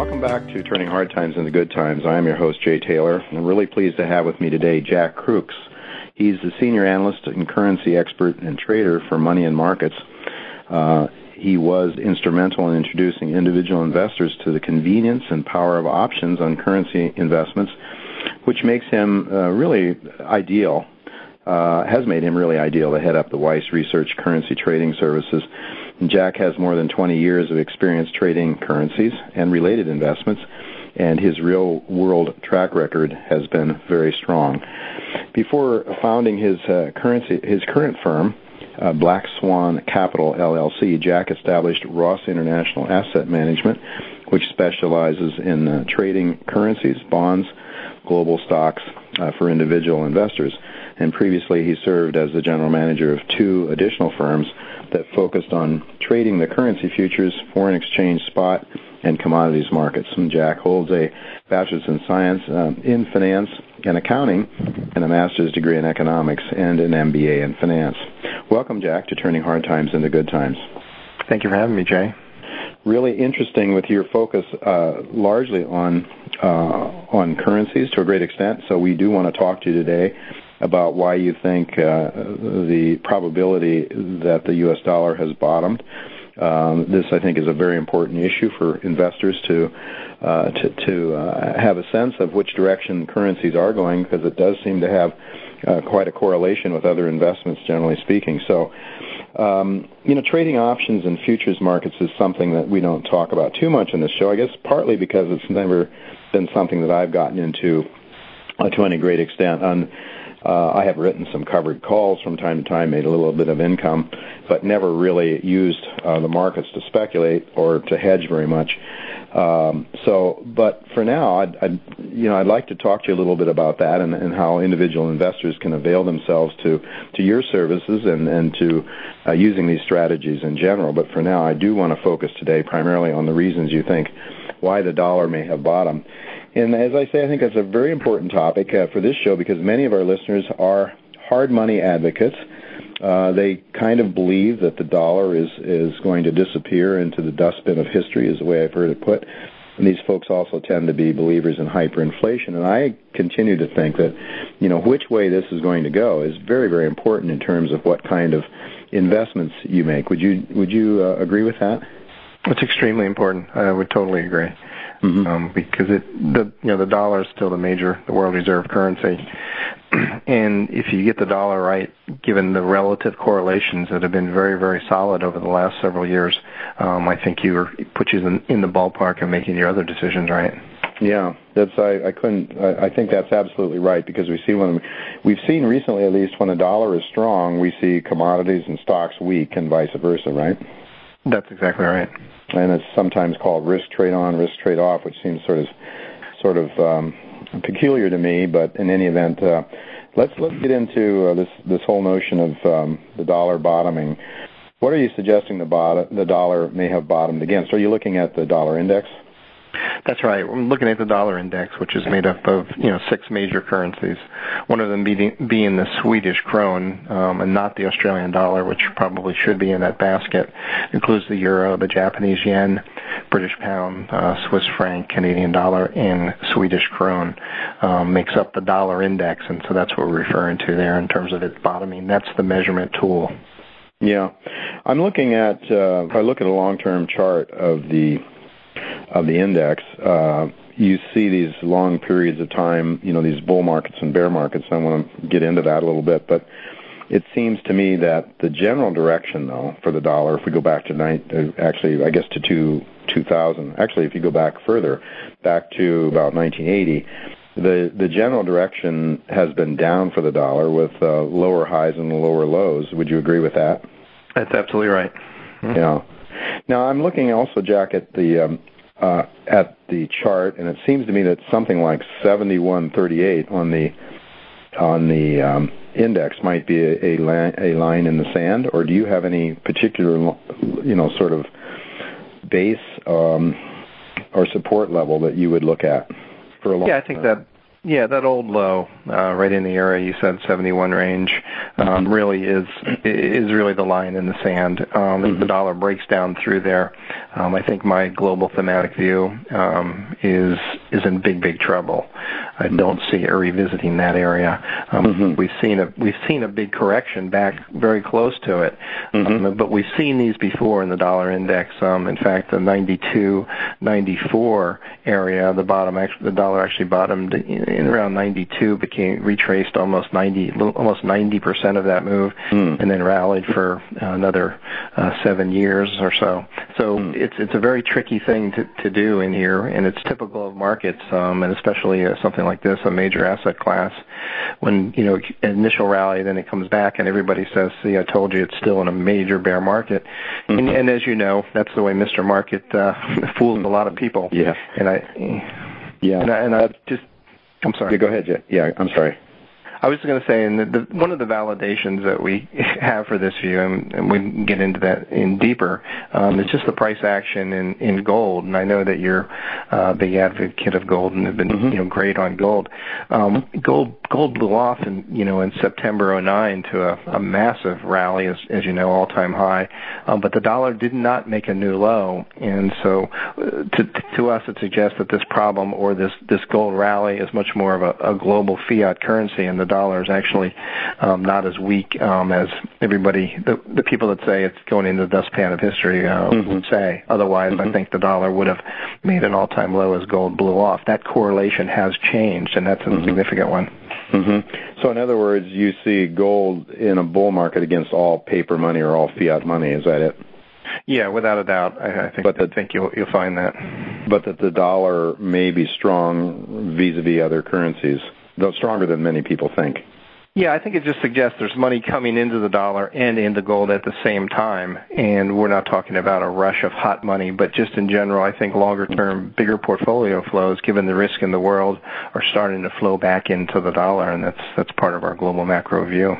Welcome back to Turning Hard Times into Good Times. I am your host, Jay Taylor, and I'm really pleased to have with me today Jack Crooks. He's the senior analyst and currency expert and trader for Money and Markets. Uh, he was instrumental in introducing individual investors to the convenience and power of options on currency investments which makes him uh, really ideal, uh, has made him really ideal to head up the Weiss Research Currency Trading Services. Jack has more than 20 years of experience trading currencies and related investments, and his real world track record has been very strong. Before founding his uh, currency, his current firm, uh, Black Swan Capital LLC, Jack established Ross International Asset Management, which specializes in uh, trading currencies, bonds, global stocks uh, for individual investors. And previously, he served as the general manager of two additional firms that focused on trading the currency futures, foreign exchange spot, and commodities markets. And Jack holds a bachelor's in science um, in finance and accounting and a master's degree in economics and an MBA in finance. Welcome, Jack, to Turning Hard Times into Good Times. Thank you for having me, Jay really interesting with your focus uh, largely on uh, on currencies to a great extent. So we do want to talk to you today about why you think uh, the probability that the U.S. dollar has bottomed. Um, this, I think, is a very important issue for investors to uh, to, to uh, have a sense of which direction currencies are going, because it does seem to have uh, quite a correlation with other investments, generally speaking. So, um, you know, trading options and futures markets is something that we don't talk about too much in this show. I guess partly because it's never been something that I've gotten into uh, to any great extent. And uh, I have written some covered calls from time to time, made a little bit of income, but never really used uh, the markets to speculate or to hedge very much. Um, so, but for now, I'd, I'd, you know, I'd like to talk to you a little bit about that and, and how individual investors can avail themselves to to your services and and to uh, using these strategies in general. But for now, I do want to focus today primarily on the reasons you think why the dollar may have bottomed. And as I say, I think that's a very important topic uh, for this show because many of our listeners are hard money advocates uh, they kind of believe that the dollar is is going to disappear into the dustbin of history, is the way I've heard it put. And these folks also tend to be believers in hyperinflation. And I continue to think that, you know, which way this is going to go is very, very important in terms of what kind of investments you make. Would you would you uh, agree with that? It's extremely important. I would totally agree. Mm-hmm. Um, because it the you know the dollar is still the major the world reserve currency, and if you get the dollar right, given the relative correlations that have been very very solid over the last several years, um, I think you are, put you in, in the ballpark of making your other decisions right. Yeah, that's I, I couldn't. I, I think that's absolutely right because we see when we've seen recently at least when the dollar is strong, we see commodities and stocks weak, and vice versa, right? That's exactly right and it's sometimes called risk trade on, risk trade off, which seems sort of sort of um, peculiar to me. But in any event, uh, let's let's get into uh, this this whole notion of um, the dollar bottoming. What are you suggesting the, bot- the dollar may have bottomed against? Are you looking at the dollar index? That's right. I'm looking at the dollar index, which is made up of you know six major currencies. One of them being, being the Swedish krone, um, and not the Australian dollar, which probably should be in that basket. It includes the euro, the Japanese yen, British pound, uh, Swiss franc, Canadian dollar, and Swedish krone um, makes up the dollar index, and so that's what we're referring to there in terms of its bottoming. That's the measurement tool. Yeah, I'm looking at. Uh, if I look at a long-term chart of the of the index, uh, you see these long periods of time, you know, these bull markets and bear markets. I want to get into that a little bit, but it seems to me that the general direction, though, for the dollar, if we go back to nine, uh, actually, I guess to two, 2000, actually, if you go back further, back to about 1980, the the general direction has been down for the dollar with uh, lower highs and lower lows. Would you agree with that? That's absolutely right. Mm-hmm. Yeah. Now I'm looking also, Jack, at the um, uh, at the chart, and it seems to me that something like 71.38 on the on the um, index might be a, a, line, a line in the sand, or do you have any particular, you know, sort of base um, or support level that you would look at for a long? Yeah, I think that yeah, that old low, uh, right in the area you said 71 range, um, mm-hmm. really is is really the line in the sand. Um, mm-hmm. If the dollar breaks down through there, um, I think my global thematic view um, is is in big big trouble. I don't see it revisiting that area. Um, mm-hmm. We've seen a we've seen a big correction back very close to it, mm-hmm. um, but we've seen these before in the dollar index. Um, in fact, the 92, 94 area, the bottom the dollar actually bottomed in, in around 92, became retraced almost 90 almost 90 percent of that move, mm. and then rallied for another uh, seven years or so. So mm. it's it's a very tricky thing to to do in here, and it's typical of markets, um, and especially uh, something like this, a major asset class, when you know initial rally, then it comes back, and everybody says, "See, I told you, it's still in a major bear market." Mm-hmm. And, and as you know, that's the way Mr. Market uh, fools a lot of people. Yeah. And I, yeah, and I, and I just, I'm sorry. Yeah, go ahead. Yeah, yeah I'm sorry. I was just going to say, and the, the, one of the validations that we have for this view, and, and we can get into that in deeper, um, is just the price action in, in gold. And I know that you're uh, a big advocate of gold and have been mm-hmm. you know great on gold. Um, gold gold blew off in you know in September 09 to a, a massive rally, as, as you know, all time high. Um, but the dollar did not make a new low, and so uh, to to us it suggests that this problem or this this gold rally is much more of a, a global fiat currency, and the dollar is actually um, not as weak um, as everybody, the, the people that say it's going into the dustpan of history uh, mm-hmm. would say. Otherwise, mm-hmm. I think the dollar would have made an all-time low as gold blew off. That correlation has changed, and that's a mm-hmm. significant one. Mm-hmm. So, in other words, you see gold in a bull market against all paper money or all fiat money. Is that it? Yeah, without a doubt. I, I think. But the, I think you'll you'll find that. But that the dollar may be strong vis-a-vis other currencies though stronger than many people think. Yeah, I think it just suggests there's money coming into the dollar and into gold at the same time. And we're not talking about a rush of hot money, but just in general, I think longer term, bigger portfolio flows, given the risk in the world, are starting to flow back into the dollar. And that's, that's part of our global macro view.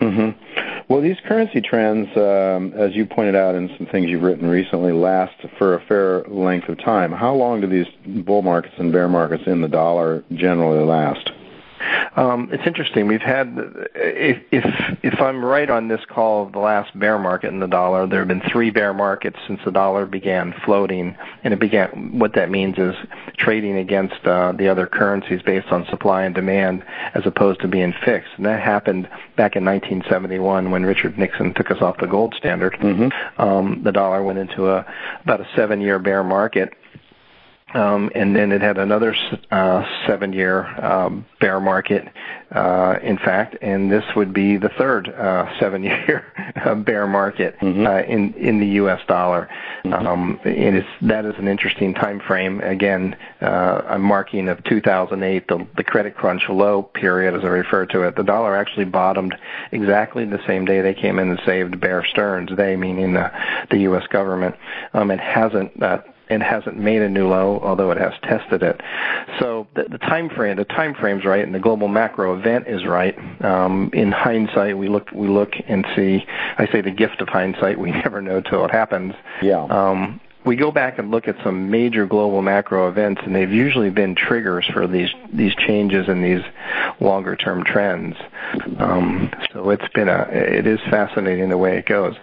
Mm-hmm. Well, these currency trends, um, as you pointed out in some things you've written recently, last for a fair length of time. How long do these bull markets and bear markets in the dollar generally last? Um, it's interesting. We've had, if, if if I'm right on this call of the last bear market in the dollar, there have been three bear markets since the dollar began floating, and it began. What that means is trading against uh, the other currencies based on supply and demand, as opposed to being fixed. And that happened back in 1971 when Richard Nixon took us off the gold standard. Mm-hmm. Um, the dollar went into a about a seven-year bear market um, and then it had another uh, seven-year um, bear market, uh, in fact, and this would be the third uh, seven-year bear market mm-hmm. uh, in in the U.S. dollar. Mm-hmm. Um, and it's, that is an interesting time frame. Again, uh, I'm marking of 2008, the, the credit crunch low period, as I refer to it. The dollar actually bottomed exactly the same day they came in and saved Bear Stearns. They meaning the the U.S. government. Um, it hasn't uh, and hasn't made a new low, although it has tested it. So the, the time frame, the time frame's right, and the global macro event is right. Um, in hindsight, we look we look and see. I say the gift of hindsight. We never know till it happens. Yeah. Um, we go back and look at some major global macro events, and they've usually been triggers for these these changes and these longer term trends. Um, so it's been a it is fascinating the way it goes.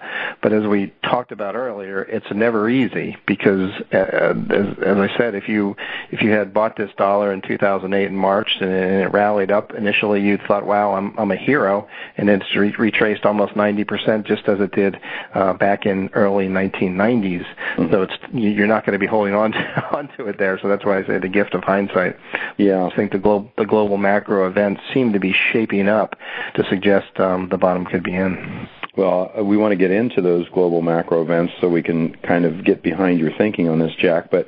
But as we talked about earlier, it's never easy because, uh, as, as I said, if you if you had bought this dollar in 2008 in March and it rallied up initially, you thought, "Wow, I'm I'm a hero," and it's re- retraced almost 90% just as it did uh, back in early 1990s. Mm-hmm. So it's you're not going to be holding on to, onto it there. So that's why I say the gift of hindsight. Yeah, I think the global the global macro events seem to be shaping up to suggest um, the bottom could be in. Well, uh, we want to get into those global macro events so we can kind of get behind your thinking on this, Jack. But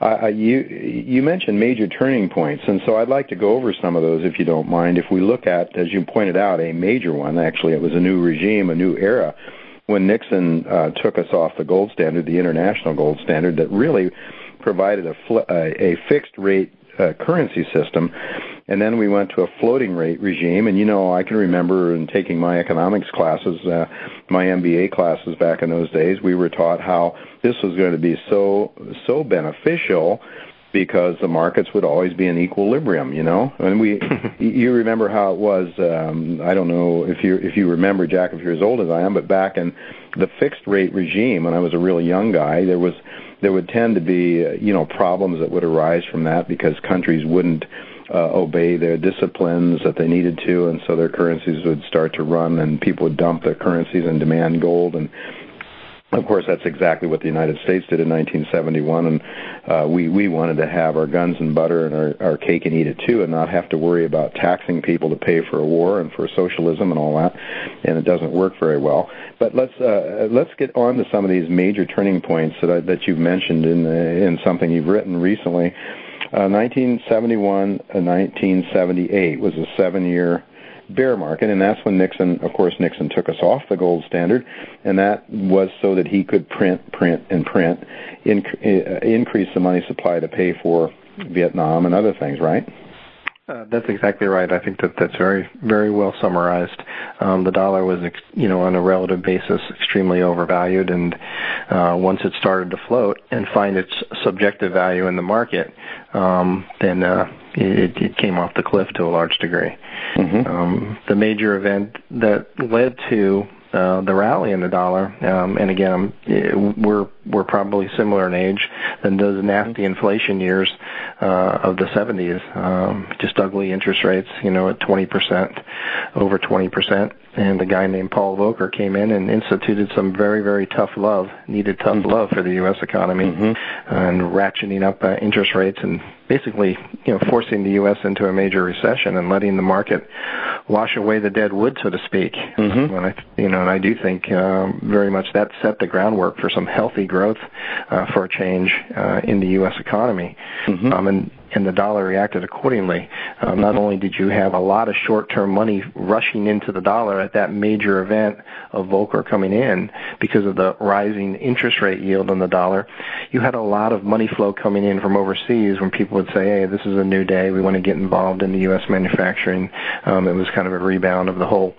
uh, you you mentioned major turning points, and so I'd like to go over some of those if you don't mind. If we look at, as you pointed out, a major one. Actually, it was a new regime, a new era when Nixon uh, took us off the gold standard, the international gold standard, that really provided a, fl- uh, a fixed rate uh, currency system. And then we went to a floating rate regime. And you know, I can remember in taking my economics classes, uh, my MBA classes back in those days, we were taught how this was going to be so so beneficial because the markets would always be in equilibrium, you know. And we, you remember how it was. Um, I don't know if you if you remember, Jack, if you're as old as I am, but back in the fixed rate regime when I was a really young guy, there was there would tend to be uh, you know problems that would arise from that because countries wouldn't uh, obey their disciplines that they needed to, and so their currencies would start to run, and people would dump their currencies and demand gold, and of course, that's exactly what the United States did in 1971, and uh, we we wanted to have our guns and butter and our, our cake and eat it too, and not have to worry about taxing people to pay for a war and for socialism and all that. And it doesn't work very well. But let's uh, let's get on to some of these major turning points that I, that you've mentioned in uh, in something you've written recently. Uh, 1971, uh, 1978 was a seven-year bear market, and that's when Nixon, of course, Nixon took us off the gold standard, and that was so that he could print, print, and print, inc- uh, increase the money supply to pay for Vietnam and other things, right? Uh, that's exactly right. I think that that's very, very well summarized. Um, the dollar was, ex- you know, on a relative basis, extremely overvalued, and uh, once it started to float and find its subjective value in the market, um, then uh, it, it came off the cliff to a large degree. Mm-hmm. Um, the major event that led to uh, the rally in the dollar, um, and again, I'm, we're we're probably similar in age than those nasty inflation years uh, of the 70s. Um, just ugly interest rates, you know, at 20%, over 20%. And a guy named Paul Volcker came in and instituted some very, very tough love, needed tough mm-hmm. love for the U.S. economy, mm-hmm. and ratcheting up uh, interest rates and basically, you know, forcing the U.S. into a major recession and letting the market wash away the dead wood, so to speak. Mm-hmm. And I, you know, and I do think um, very much that set the groundwork for some healthy growth uh, for a change uh, in the U.S. economy. Mm-hmm. Um, and and the dollar reacted accordingly. Um, not only did you have a lot of short-term money rushing into the dollar at that major event of Volcker coming in because of the rising interest rate yield on the dollar, you had a lot of money flow coming in from overseas when people would say, "Hey, this is a new day. We want to get involved in the U.S. manufacturing." Um, it was kind of a rebound of the whole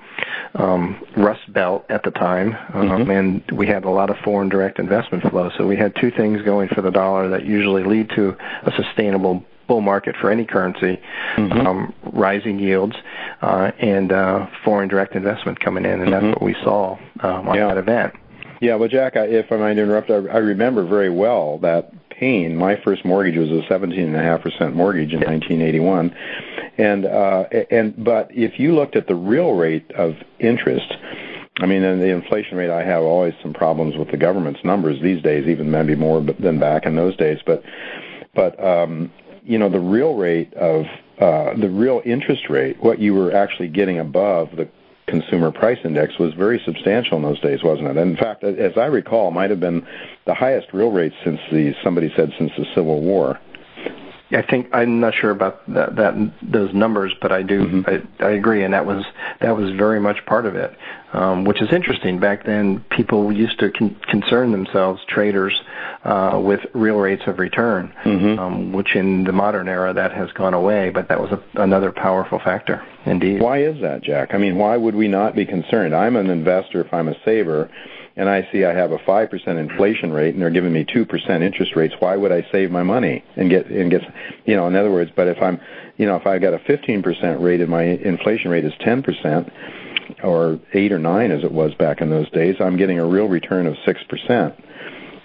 um, Rust Belt at the time, um, mm-hmm. and we had a lot of foreign direct investment flow. So we had two things going for the dollar that usually lead to a sustainable bull market for any currency, mm-hmm. um, rising yields, uh, and uh, foreign direct investment coming in, and mm-hmm. that's what we saw um, on yeah. that event. Yeah, well, Jack, if I might interrupt, I, I remember very well that pain. My first mortgage was a 17.5% mortgage in 1981, and uh, and but if you looked at the real rate of interest. I mean, and the inflation rate, I have always some problems with the government's numbers these days, even maybe more than back in those days. But, but um, you know, the real rate of uh, the real interest rate, what you were actually getting above the consumer price index was very substantial in those days, wasn't it? And in fact, as I recall, might have been the highest real rate since the somebody said since the Civil War. I think I'm not sure about that, that those numbers, but I do mm-hmm. I, I agree, and that was that was very much part of it, um, which is interesting. Back then, people used to con- concern themselves, traders, uh, with real rates of return, mm-hmm. um, which in the modern era that has gone away. But that was a, another powerful factor, indeed. Why is that, Jack? I mean, why would we not be concerned? I'm an investor if I'm a saver and I see I have a 5% inflation rate and they're giving me 2% interest rates, why would I save my money and get and get you know, in other words, but if I'm, you know, if I've got a 15% rate and my inflation rate is 10% or 8 or 9 as it was back in those days, I'm getting a real return of 6%.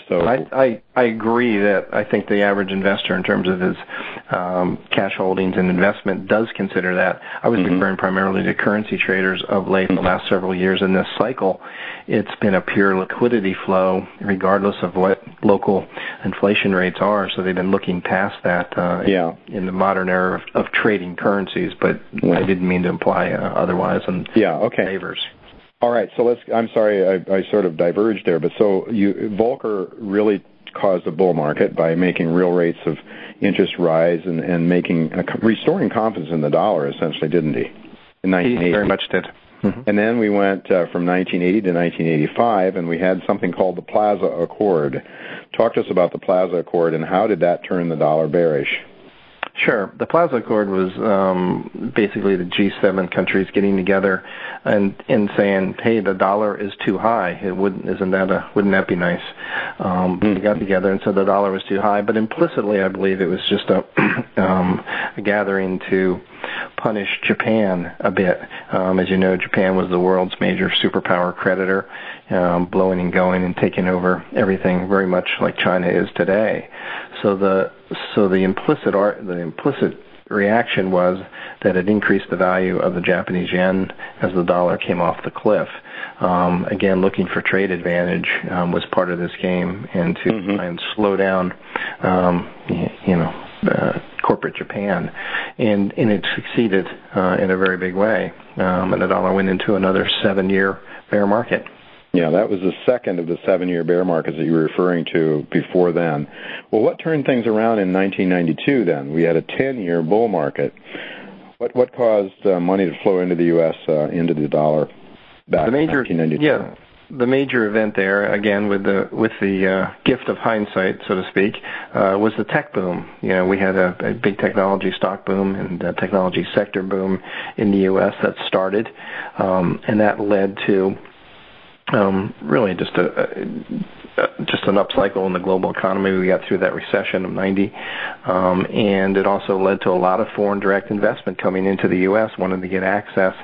So I, I I agree that I think the average investor, in terms of his um, cash holdings and investment, does consider that. I was mm-hmm. referring primarily to currency traders of late, the last several years in this cycle. It's been a pure liquidity flow, regardless of what local inflation rates are. So they've been looking past that uh, yeah. in the modern era of, of trading currencies. But yeah. I didn't mean to imply uh, otherwise. And yeah, okay. favors. All right, so let's. I'm sorry, I, I sort of diverged there, but so you Volcker really caused a bull market by making real rates of interest rise and, and making uh, restoring confidence in the dollar, essentially, didn't he? In 1980, he very much did. Mm-hmm. And then we went uh, from 1980 to 1985, and we had something called the Plaza Accord. Talk to us about the Plaza Accord and how did that turn the dollar bearish? Sure. The Plaza Accord was um, basically the G7 countries getting together and and saying, "Hey, the dollar is too high. It wouldn't isn't that a wouldn't that be nice?" Um, mm-hmm. They got together and said the dollar was too high, but implicitly, I believe it was just a, um, a gathering to punish Japan a bit. Um, as you know, Japan was the world's major superpower creditor, um, blowing and going and taking over everything, very much like China is today. So the so the implicit art, the implicit reaction was that it increased the value of the Japanese yen as the dollar came off the cliff. Um, again, looking for trade advantage um, was part of this game, and to mm-hmm. try and slow down, um, you know, uh, corporate Japan, and and it succeeded uh, in a very big way, um, and the dollar went into another seven-year bear market. Yeah, that was the second of the seven year bear markets that you were referring to before then. Well, what turned things around in 1992 then? We had a 10 year bull market. What what caused uh, money to flow into the U.S. Uh, into the dollar back the major, in 1992? Yeah, the major event there, again with the with the uh, gift of hindsight, so to speak, uh, was the tech boom. You know, we had a, a big technology stock boom and a technology sector boom in the U.S. that started, um, and that led to really just a, a just an upcycle in the global economy. We got through that recession of 90, um, and it also led to a lot of foreign direct investment coming into the U.S., wanting to get access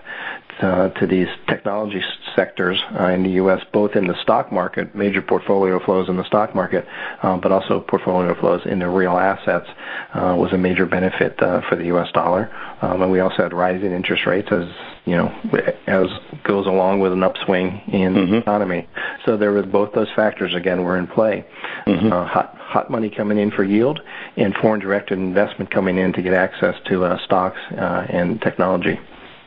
uh, to these technology sectors uh, in the U.S., both in the stock market, major portfolio flows in the stock market, um, but also portfolio flows into real assets uh, was a major benefit uh, for the U.S. dollar. Um, and we also had rising interest rates as you know as goes along with an upswing in mm-hmm. the economy. So there were both those factors again were in play. Mm-hmm. Uh, hot hot money coming in for yield and foreign direct investment coming in to get access to uh, stocks uh, and technology.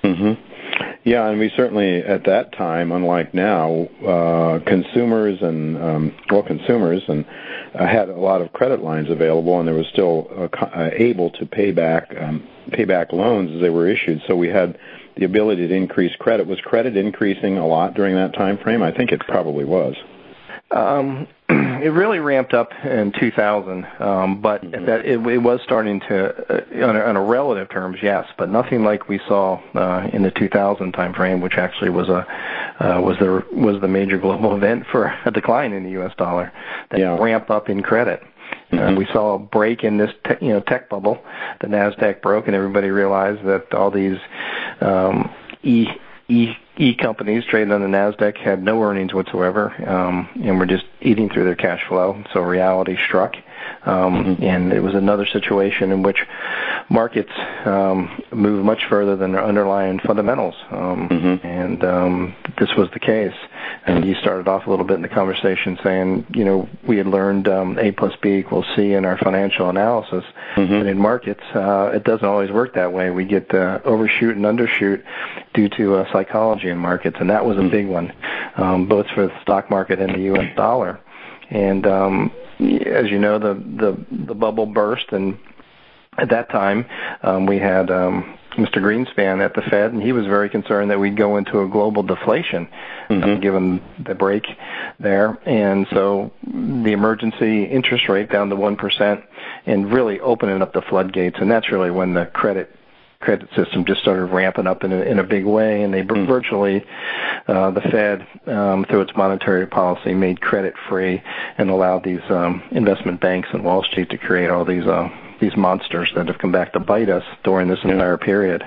Mm-hmm. Yeah, and we certainly at that time, unlike now, uh, consumers and um, well, consumers and uh, had a lot of credit lines available, and they were still uh, uh, able to pay back um, pay back loans as they were issued. So we had the ability to increase credit. Was credit increasing a lot during that time frame? I think it probably was. Um, it really ramped up in 2000, um, but mm-hmm. that it, it was starting to, uh, on, a, on a relative terms, yes, but nothing like we saw uh, in the 2000 time frame, which actually was a uh, was the was the major global event for a decline in the U.S. dollar. That yeah. ramp up in credit. Uh, mm-hmm. We saw a break in this, te- you know, tech bubble. The Nasdaq broke, and everybody realized that all these um, e e e companies trading on the Nasdaq had no earnings whatsoever, um, and were just eating through their cash flow. So reality struck, um, and it was another situation in which markets um, move much further than their underlying fundamentals, um, mm-hmm. and um, this was the case. And you started off a little bit in the conversation saying, you know, we had learned um, A plus B equals C in our financial analysis, mm-hmm. and in markets, uh, it doesn't always work that way. We get uh, overshoot and undershoot due to uh, psychology in markets, and that was a mm-hmm. big one, um, both for the stock market and the U.S. dollar. And um, as you know, the the the bubble burst, and at that time um, we had um, Mr. Greenspan at the Fed, and he was very concerned that we'd go into a global deflation, mm-hmm. um, given the break there. And so the emergency interest rate down to one percent, and really opening up the floodgates. And that's really when the credit credit system just started ramping up in a, in a big way, and they mm. virtually uh, the Fed, um, through its monetary policy, made credit free and allowed these um, investment banks and Wall Street to create all these uh, these monsters that have come back to bite us during this entire period.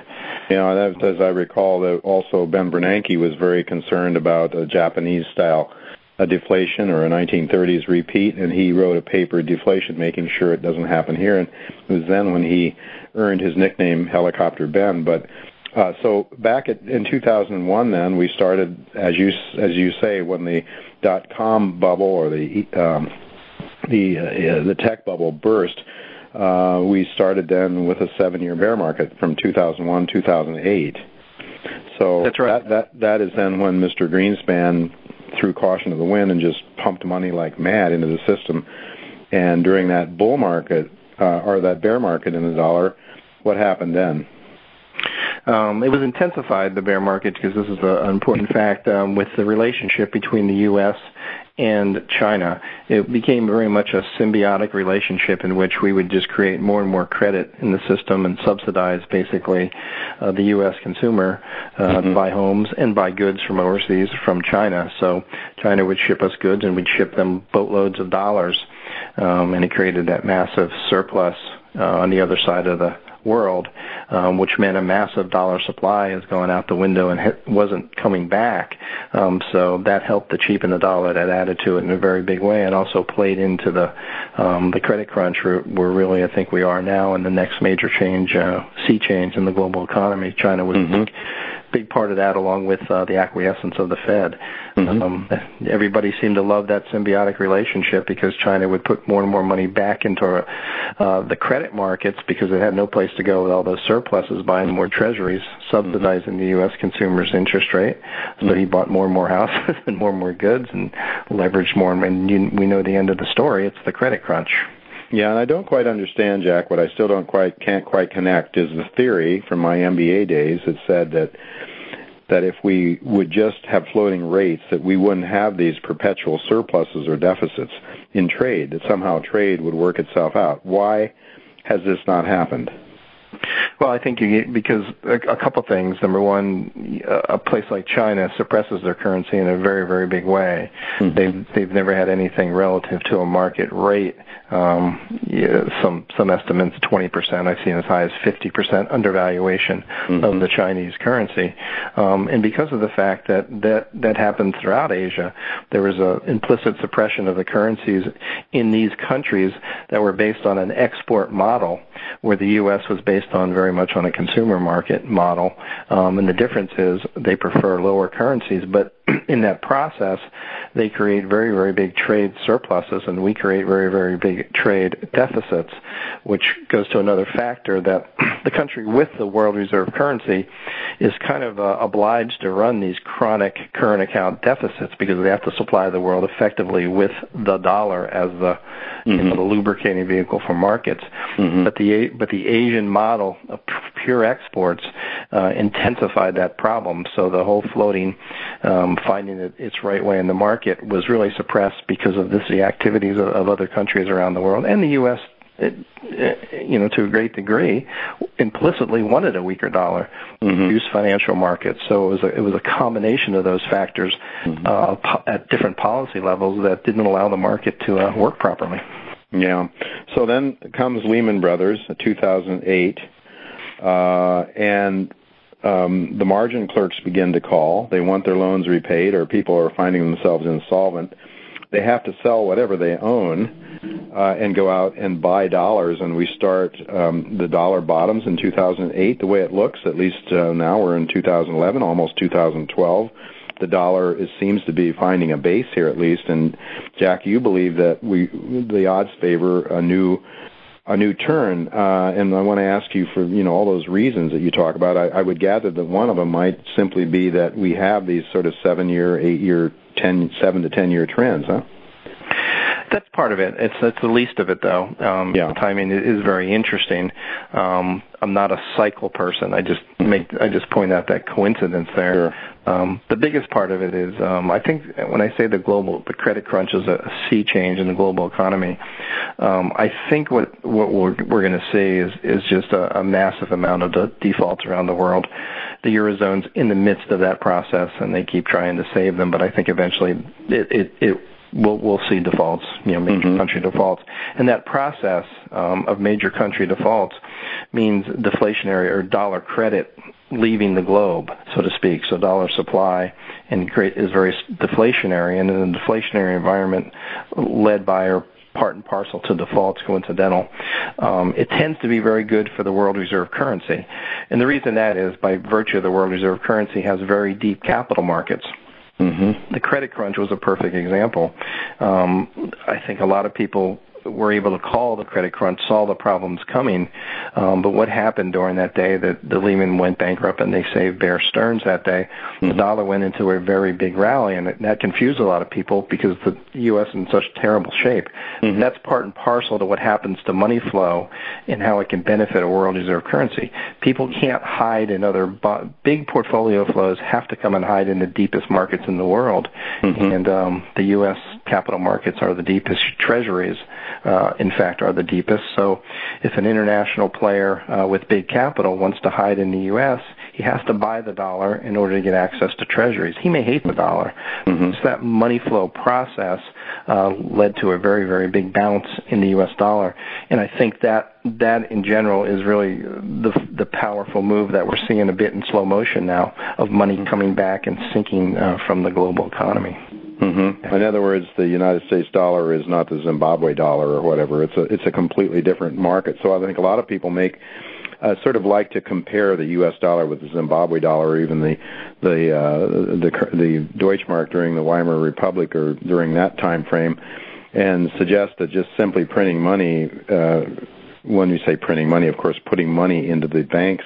Yeah, that, as I recall, that also Ben Bernanke was very concerned about a Japanese style a deflation or a 1930s repeat, and he wrote a paper, Deflation, making sure it doesn't happen here. And it was then when he earned his nickname Helicopter Ben. But uh, so back at, in 2001, then we started, as you as you say, when the dot com bubble or the um, the uh, the tech bubble burst. Uh, we started then with a seven-year bear market from 2001 2008. So That's right. that, that that is then when Mr. Greenspan threw caution to the wind and just pumped money like mad into the system. And during that bull market uh, or that bear market in the dollar, what happened then? Um, it was intensified the bear market because this is an important fact um, with the relationship between the U.S. and China. It became very much a symbiotic relationship in which we would just create more and more credit in the system and subsidize basically uh, the U.S. consumer uh, Mm-hmm. buy homes and buy goods from overseas from China. So China would ship us goods and we'd ship them boatloads of dollars, um, and it created that massive surplus uh, on the other side of the world, um, which meant a massive dollar supply is going out the window and hit, wasn't coming back. Um, so that helped to cheapen the dollar. That added to it in a very big way, and also played into the um, the credit crunch where, where really I think we are now, and the next major change, uh, sea change in the global economy. China was Mm-hmm. Big, part of that, along with uh, the acquiescence of the Fed. Mm-hmm. Um, everybody seemed to love that symbiotic relationship because China would put more and more money back into uh, the credit markets because it had no place to go with all those surpluses, buying more treasuries, subsidizing the U.S. consumer's interest rate. So he bought more and more houses and more and more goods and leveraged more. And you, we know the end of the story. It's the credit crunch. Yeah, and I don't quite understand, Jack. What I still don't quite can't quite connect is the theory from my MBA days that said that that if we would just have floating rates, that we wouldn't have these perpetual surpluses or deficits in trade. That somehow trade would work itself out. Why has this not happened? Well, I think you because a, a couple things. Number one, a place like China suppresses their currency in a very, very big way. Mm-hmm. They've they've never had anything relative to a market rate. Um, yeah, some some estimates 20%. I've seen as high as 50% undervaluation Mm-hmm. of the Chinese currency. Um, and because of the fact that that that happened throughout Asia, there was a implicit suppression of the currencies in these countries that were based on an export model, where the U.S. was based on very much on a consumer market model. Um, and the difference is they prefer lower currencies, but in that process, they create very, very big trade surpluses, and we create very, very big trade deficits, which goes to another factor that the country with the world reserve currency is kind of uh, obliged to run these chronic current account deficits because they have to supply the world effectively with the dollar as the you know, the lubricating vehicle for markets. But the but the Asian model of pure exports uh, intensified that problem. So the whole floating, um, finding it, its right way in the market was really suppressed because of this the activities of, of other countries around the world and the U.S. It, you know, to a great degree, implicitly wanted a weaker dollar, Mm-hmm. reduce financial markets. So it was a, it was a combination of those factors Mm-hmm. uh, po- at different policy levels that didn't allow the market to uh, work properly. Yeah. So then comes Lehman Brothers, 2008, uh, and um, the margin clerks begin to call. They want their loans repaid, or people are finding themselves insolvent. They have to sell whatever they own uh, and go out and buy dollars. And we start um, the dollar bottoms in 2008. The way it looks, at least uh, now we're in 2011, almost 2012 the dollar is, seems to be finding a base here at least. And Jack, you believe that we the odds favor a new a new turn. Uh, and I want to ask you for you know all those reasons that you talk about. I, I would gather that one of them might simply be that we have these sort of seven year, eight year, ten, seven to ten year trends, huh? That's part of it. It's that's the least of it, though. Um, Yeah. Timing is very interesting. Um, I'm not a cycle person. I just make I just point out that coincidence there. Um, the biggest part of it is um, I think when I say the global the credit crunch is a sea change in the global economy. Um, I think what what we're we're going to see is is just a, a massive amount of de- defaults around the world. The eurozone's in the midst of that process, and they keep trying to save them. But I think eventually it it, it we'll we'll see defaults, you know, major country defaults, and that process um, of major country defaults means deflationary or dollar credit leaving the globe, so to speak. So dollar supply and create is very deflationary, and in a deflationary environment led by or part and parcel to defaults coincidental. Um, it tends to be very good for the world reserve currency. And the reason that is by virtue of the world reserve currency has very deep capital markets. Mm-hmm. The credit crunch was a perfect example. Um, I think a lot of people were able to call the credit crunch, saw the problems coming. Um, but what happened during that day that the Lehman went bankrupt and they saved Bear Stearns that day? Mm-hmm. The dollar went into a very big rally, and that confused a lot of people because the U.S. is in such terrible shape. Mm-hmm. That's part and parcel to what happens to money flow and how it can benefit a world reserve currency. People can't hide in other bo- big portfolio flows have to come and hide in the deepest markets in the world, mm-hmm. and um, the U.S. capital markets are the deepest. Treasuries uh, in fact, are the deepest. So if an international player uh, with big capital wants to hide in the U.S., he has to buy the dollar in order to get access to treasuries. He may hate the dollar. Mm-hmm. So that money flow process uh, led to a very, very big bounce in the U.S. dollar. And I think that that in general is really the the powerful move that we're seeing a bit in slow motion now of money coming back and sinking uh, from the global economy. Mm-hmm. In other words, the United States dollar is not the Zimbabwe dollar or whatever. It's a it's a completely different market. So I think a lot of people make uh, sort of like to compare the U.S. dollar with the Zimbabwe dollar, or even the the uh, the the Deutschmark during the Weimar Republic or during that time frame, and suggest that just simply printing money. Uh, when we say printing money, of course, putting money into the banks,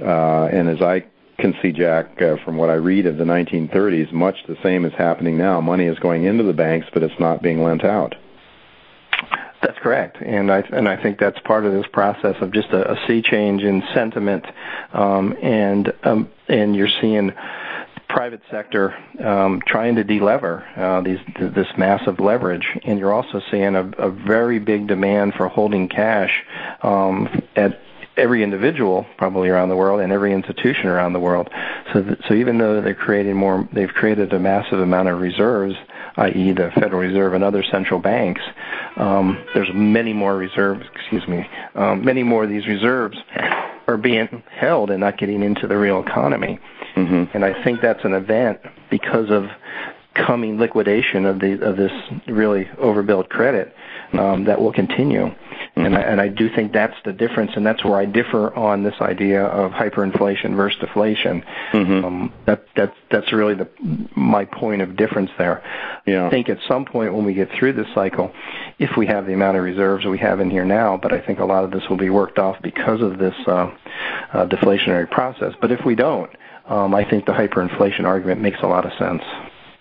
uh, and as I can see, Jack, uh, from what I read of the 1930s, much the same is happening now. Money is going into the banks, but it's not being lent out. That's correct, and I and I think that's part of this process of just a, a sea change in sentiment, um, and um, and you're seeing private sector um, trying to delever uh, these this massive leverage, and you're also seeing a, a very big demand for holding cash um, at every individual probably around the world and every institution around the world. So, th- so even though they're creating more, they've created a massive amount of reserves, i.e., the Federal Reserve and other central banks. Um, there's many more reserves. Excuse me, um, many more of these reserves are being held and not getting into the real economy. Mm-hmm. And I think that's an event because of coming liquidation of the of this really overbuilt credit um, that will continue. And I, and I do think that's the difference, and that's where I differ on this idea of hyperinflation versus deflation. Mm-hmm. Um, that that's that's really the my point of difference there. Yeah. I think at some point when we get through this cycle, if we have the amount of reserves we have in here now, but I think a lot of this will be worked off because of this uh, uh, deflationary process. But if we don't, um, I think the hyperinflation argument makes a lot of sense.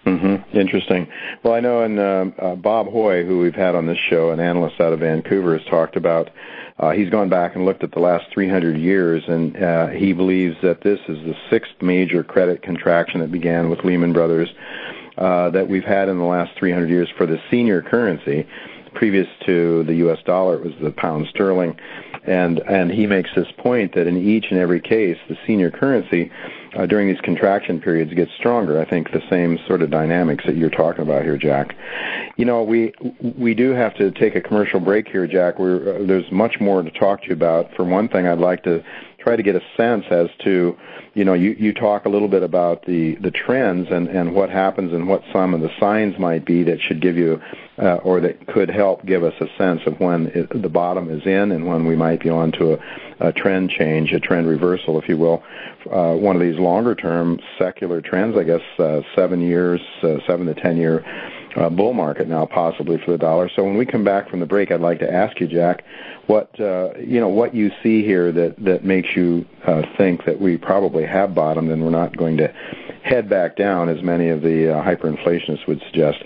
Mm-hmm. Interesting. Well, I know, and uh, uh, Bob Hoye, who we've had on this show, an analyst out of Vancouver, has talked about. Uh, he's gone back and looked at the last 300 years, and uh, he believes that this is the sixth major credit contraction that began with Lehman Brothers uh, that we've had in the last 300 years for the senior currency. Previous to the U.S. dollar, it was the pound sterling, and and he makes this point that in each and every case, the senior currency uh, during these contraction periods gets stronger. I think the same sort of dynamics that you're talking about here, Jack. You know, we we do have to take a commercial break here, Jack. We're, uh, there's much more to talk to you about. For one thing, I'd like to try to get a sense as to, you know, you, you talk a little bit about the, the trends and, and what happens and what some of the signs might be that should give you, uh, or that could help give us a sense of when it, the bottom is in and when we might be on to a, a trend change, a trend reversal, if you will. Uh, one of these longer term secular trends, I guess, uh, seven years, uh, seven to ten year uh, bull market now possibly for the dollar. So when we come back from the break, I'd like to ask you, Jack, what uh, you know what you see here that that makes you uh, think that we probably have bottomed and we're not going to head back down as many of the uh, hyperinflationists would suggest.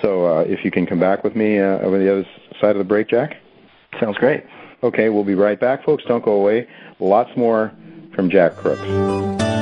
So uh, if you can come back with me uh, over the other side of the break, Jack. Sounds great. Okay, we'll be right back, folks. Don't go away. Lots more from Jack Crooks.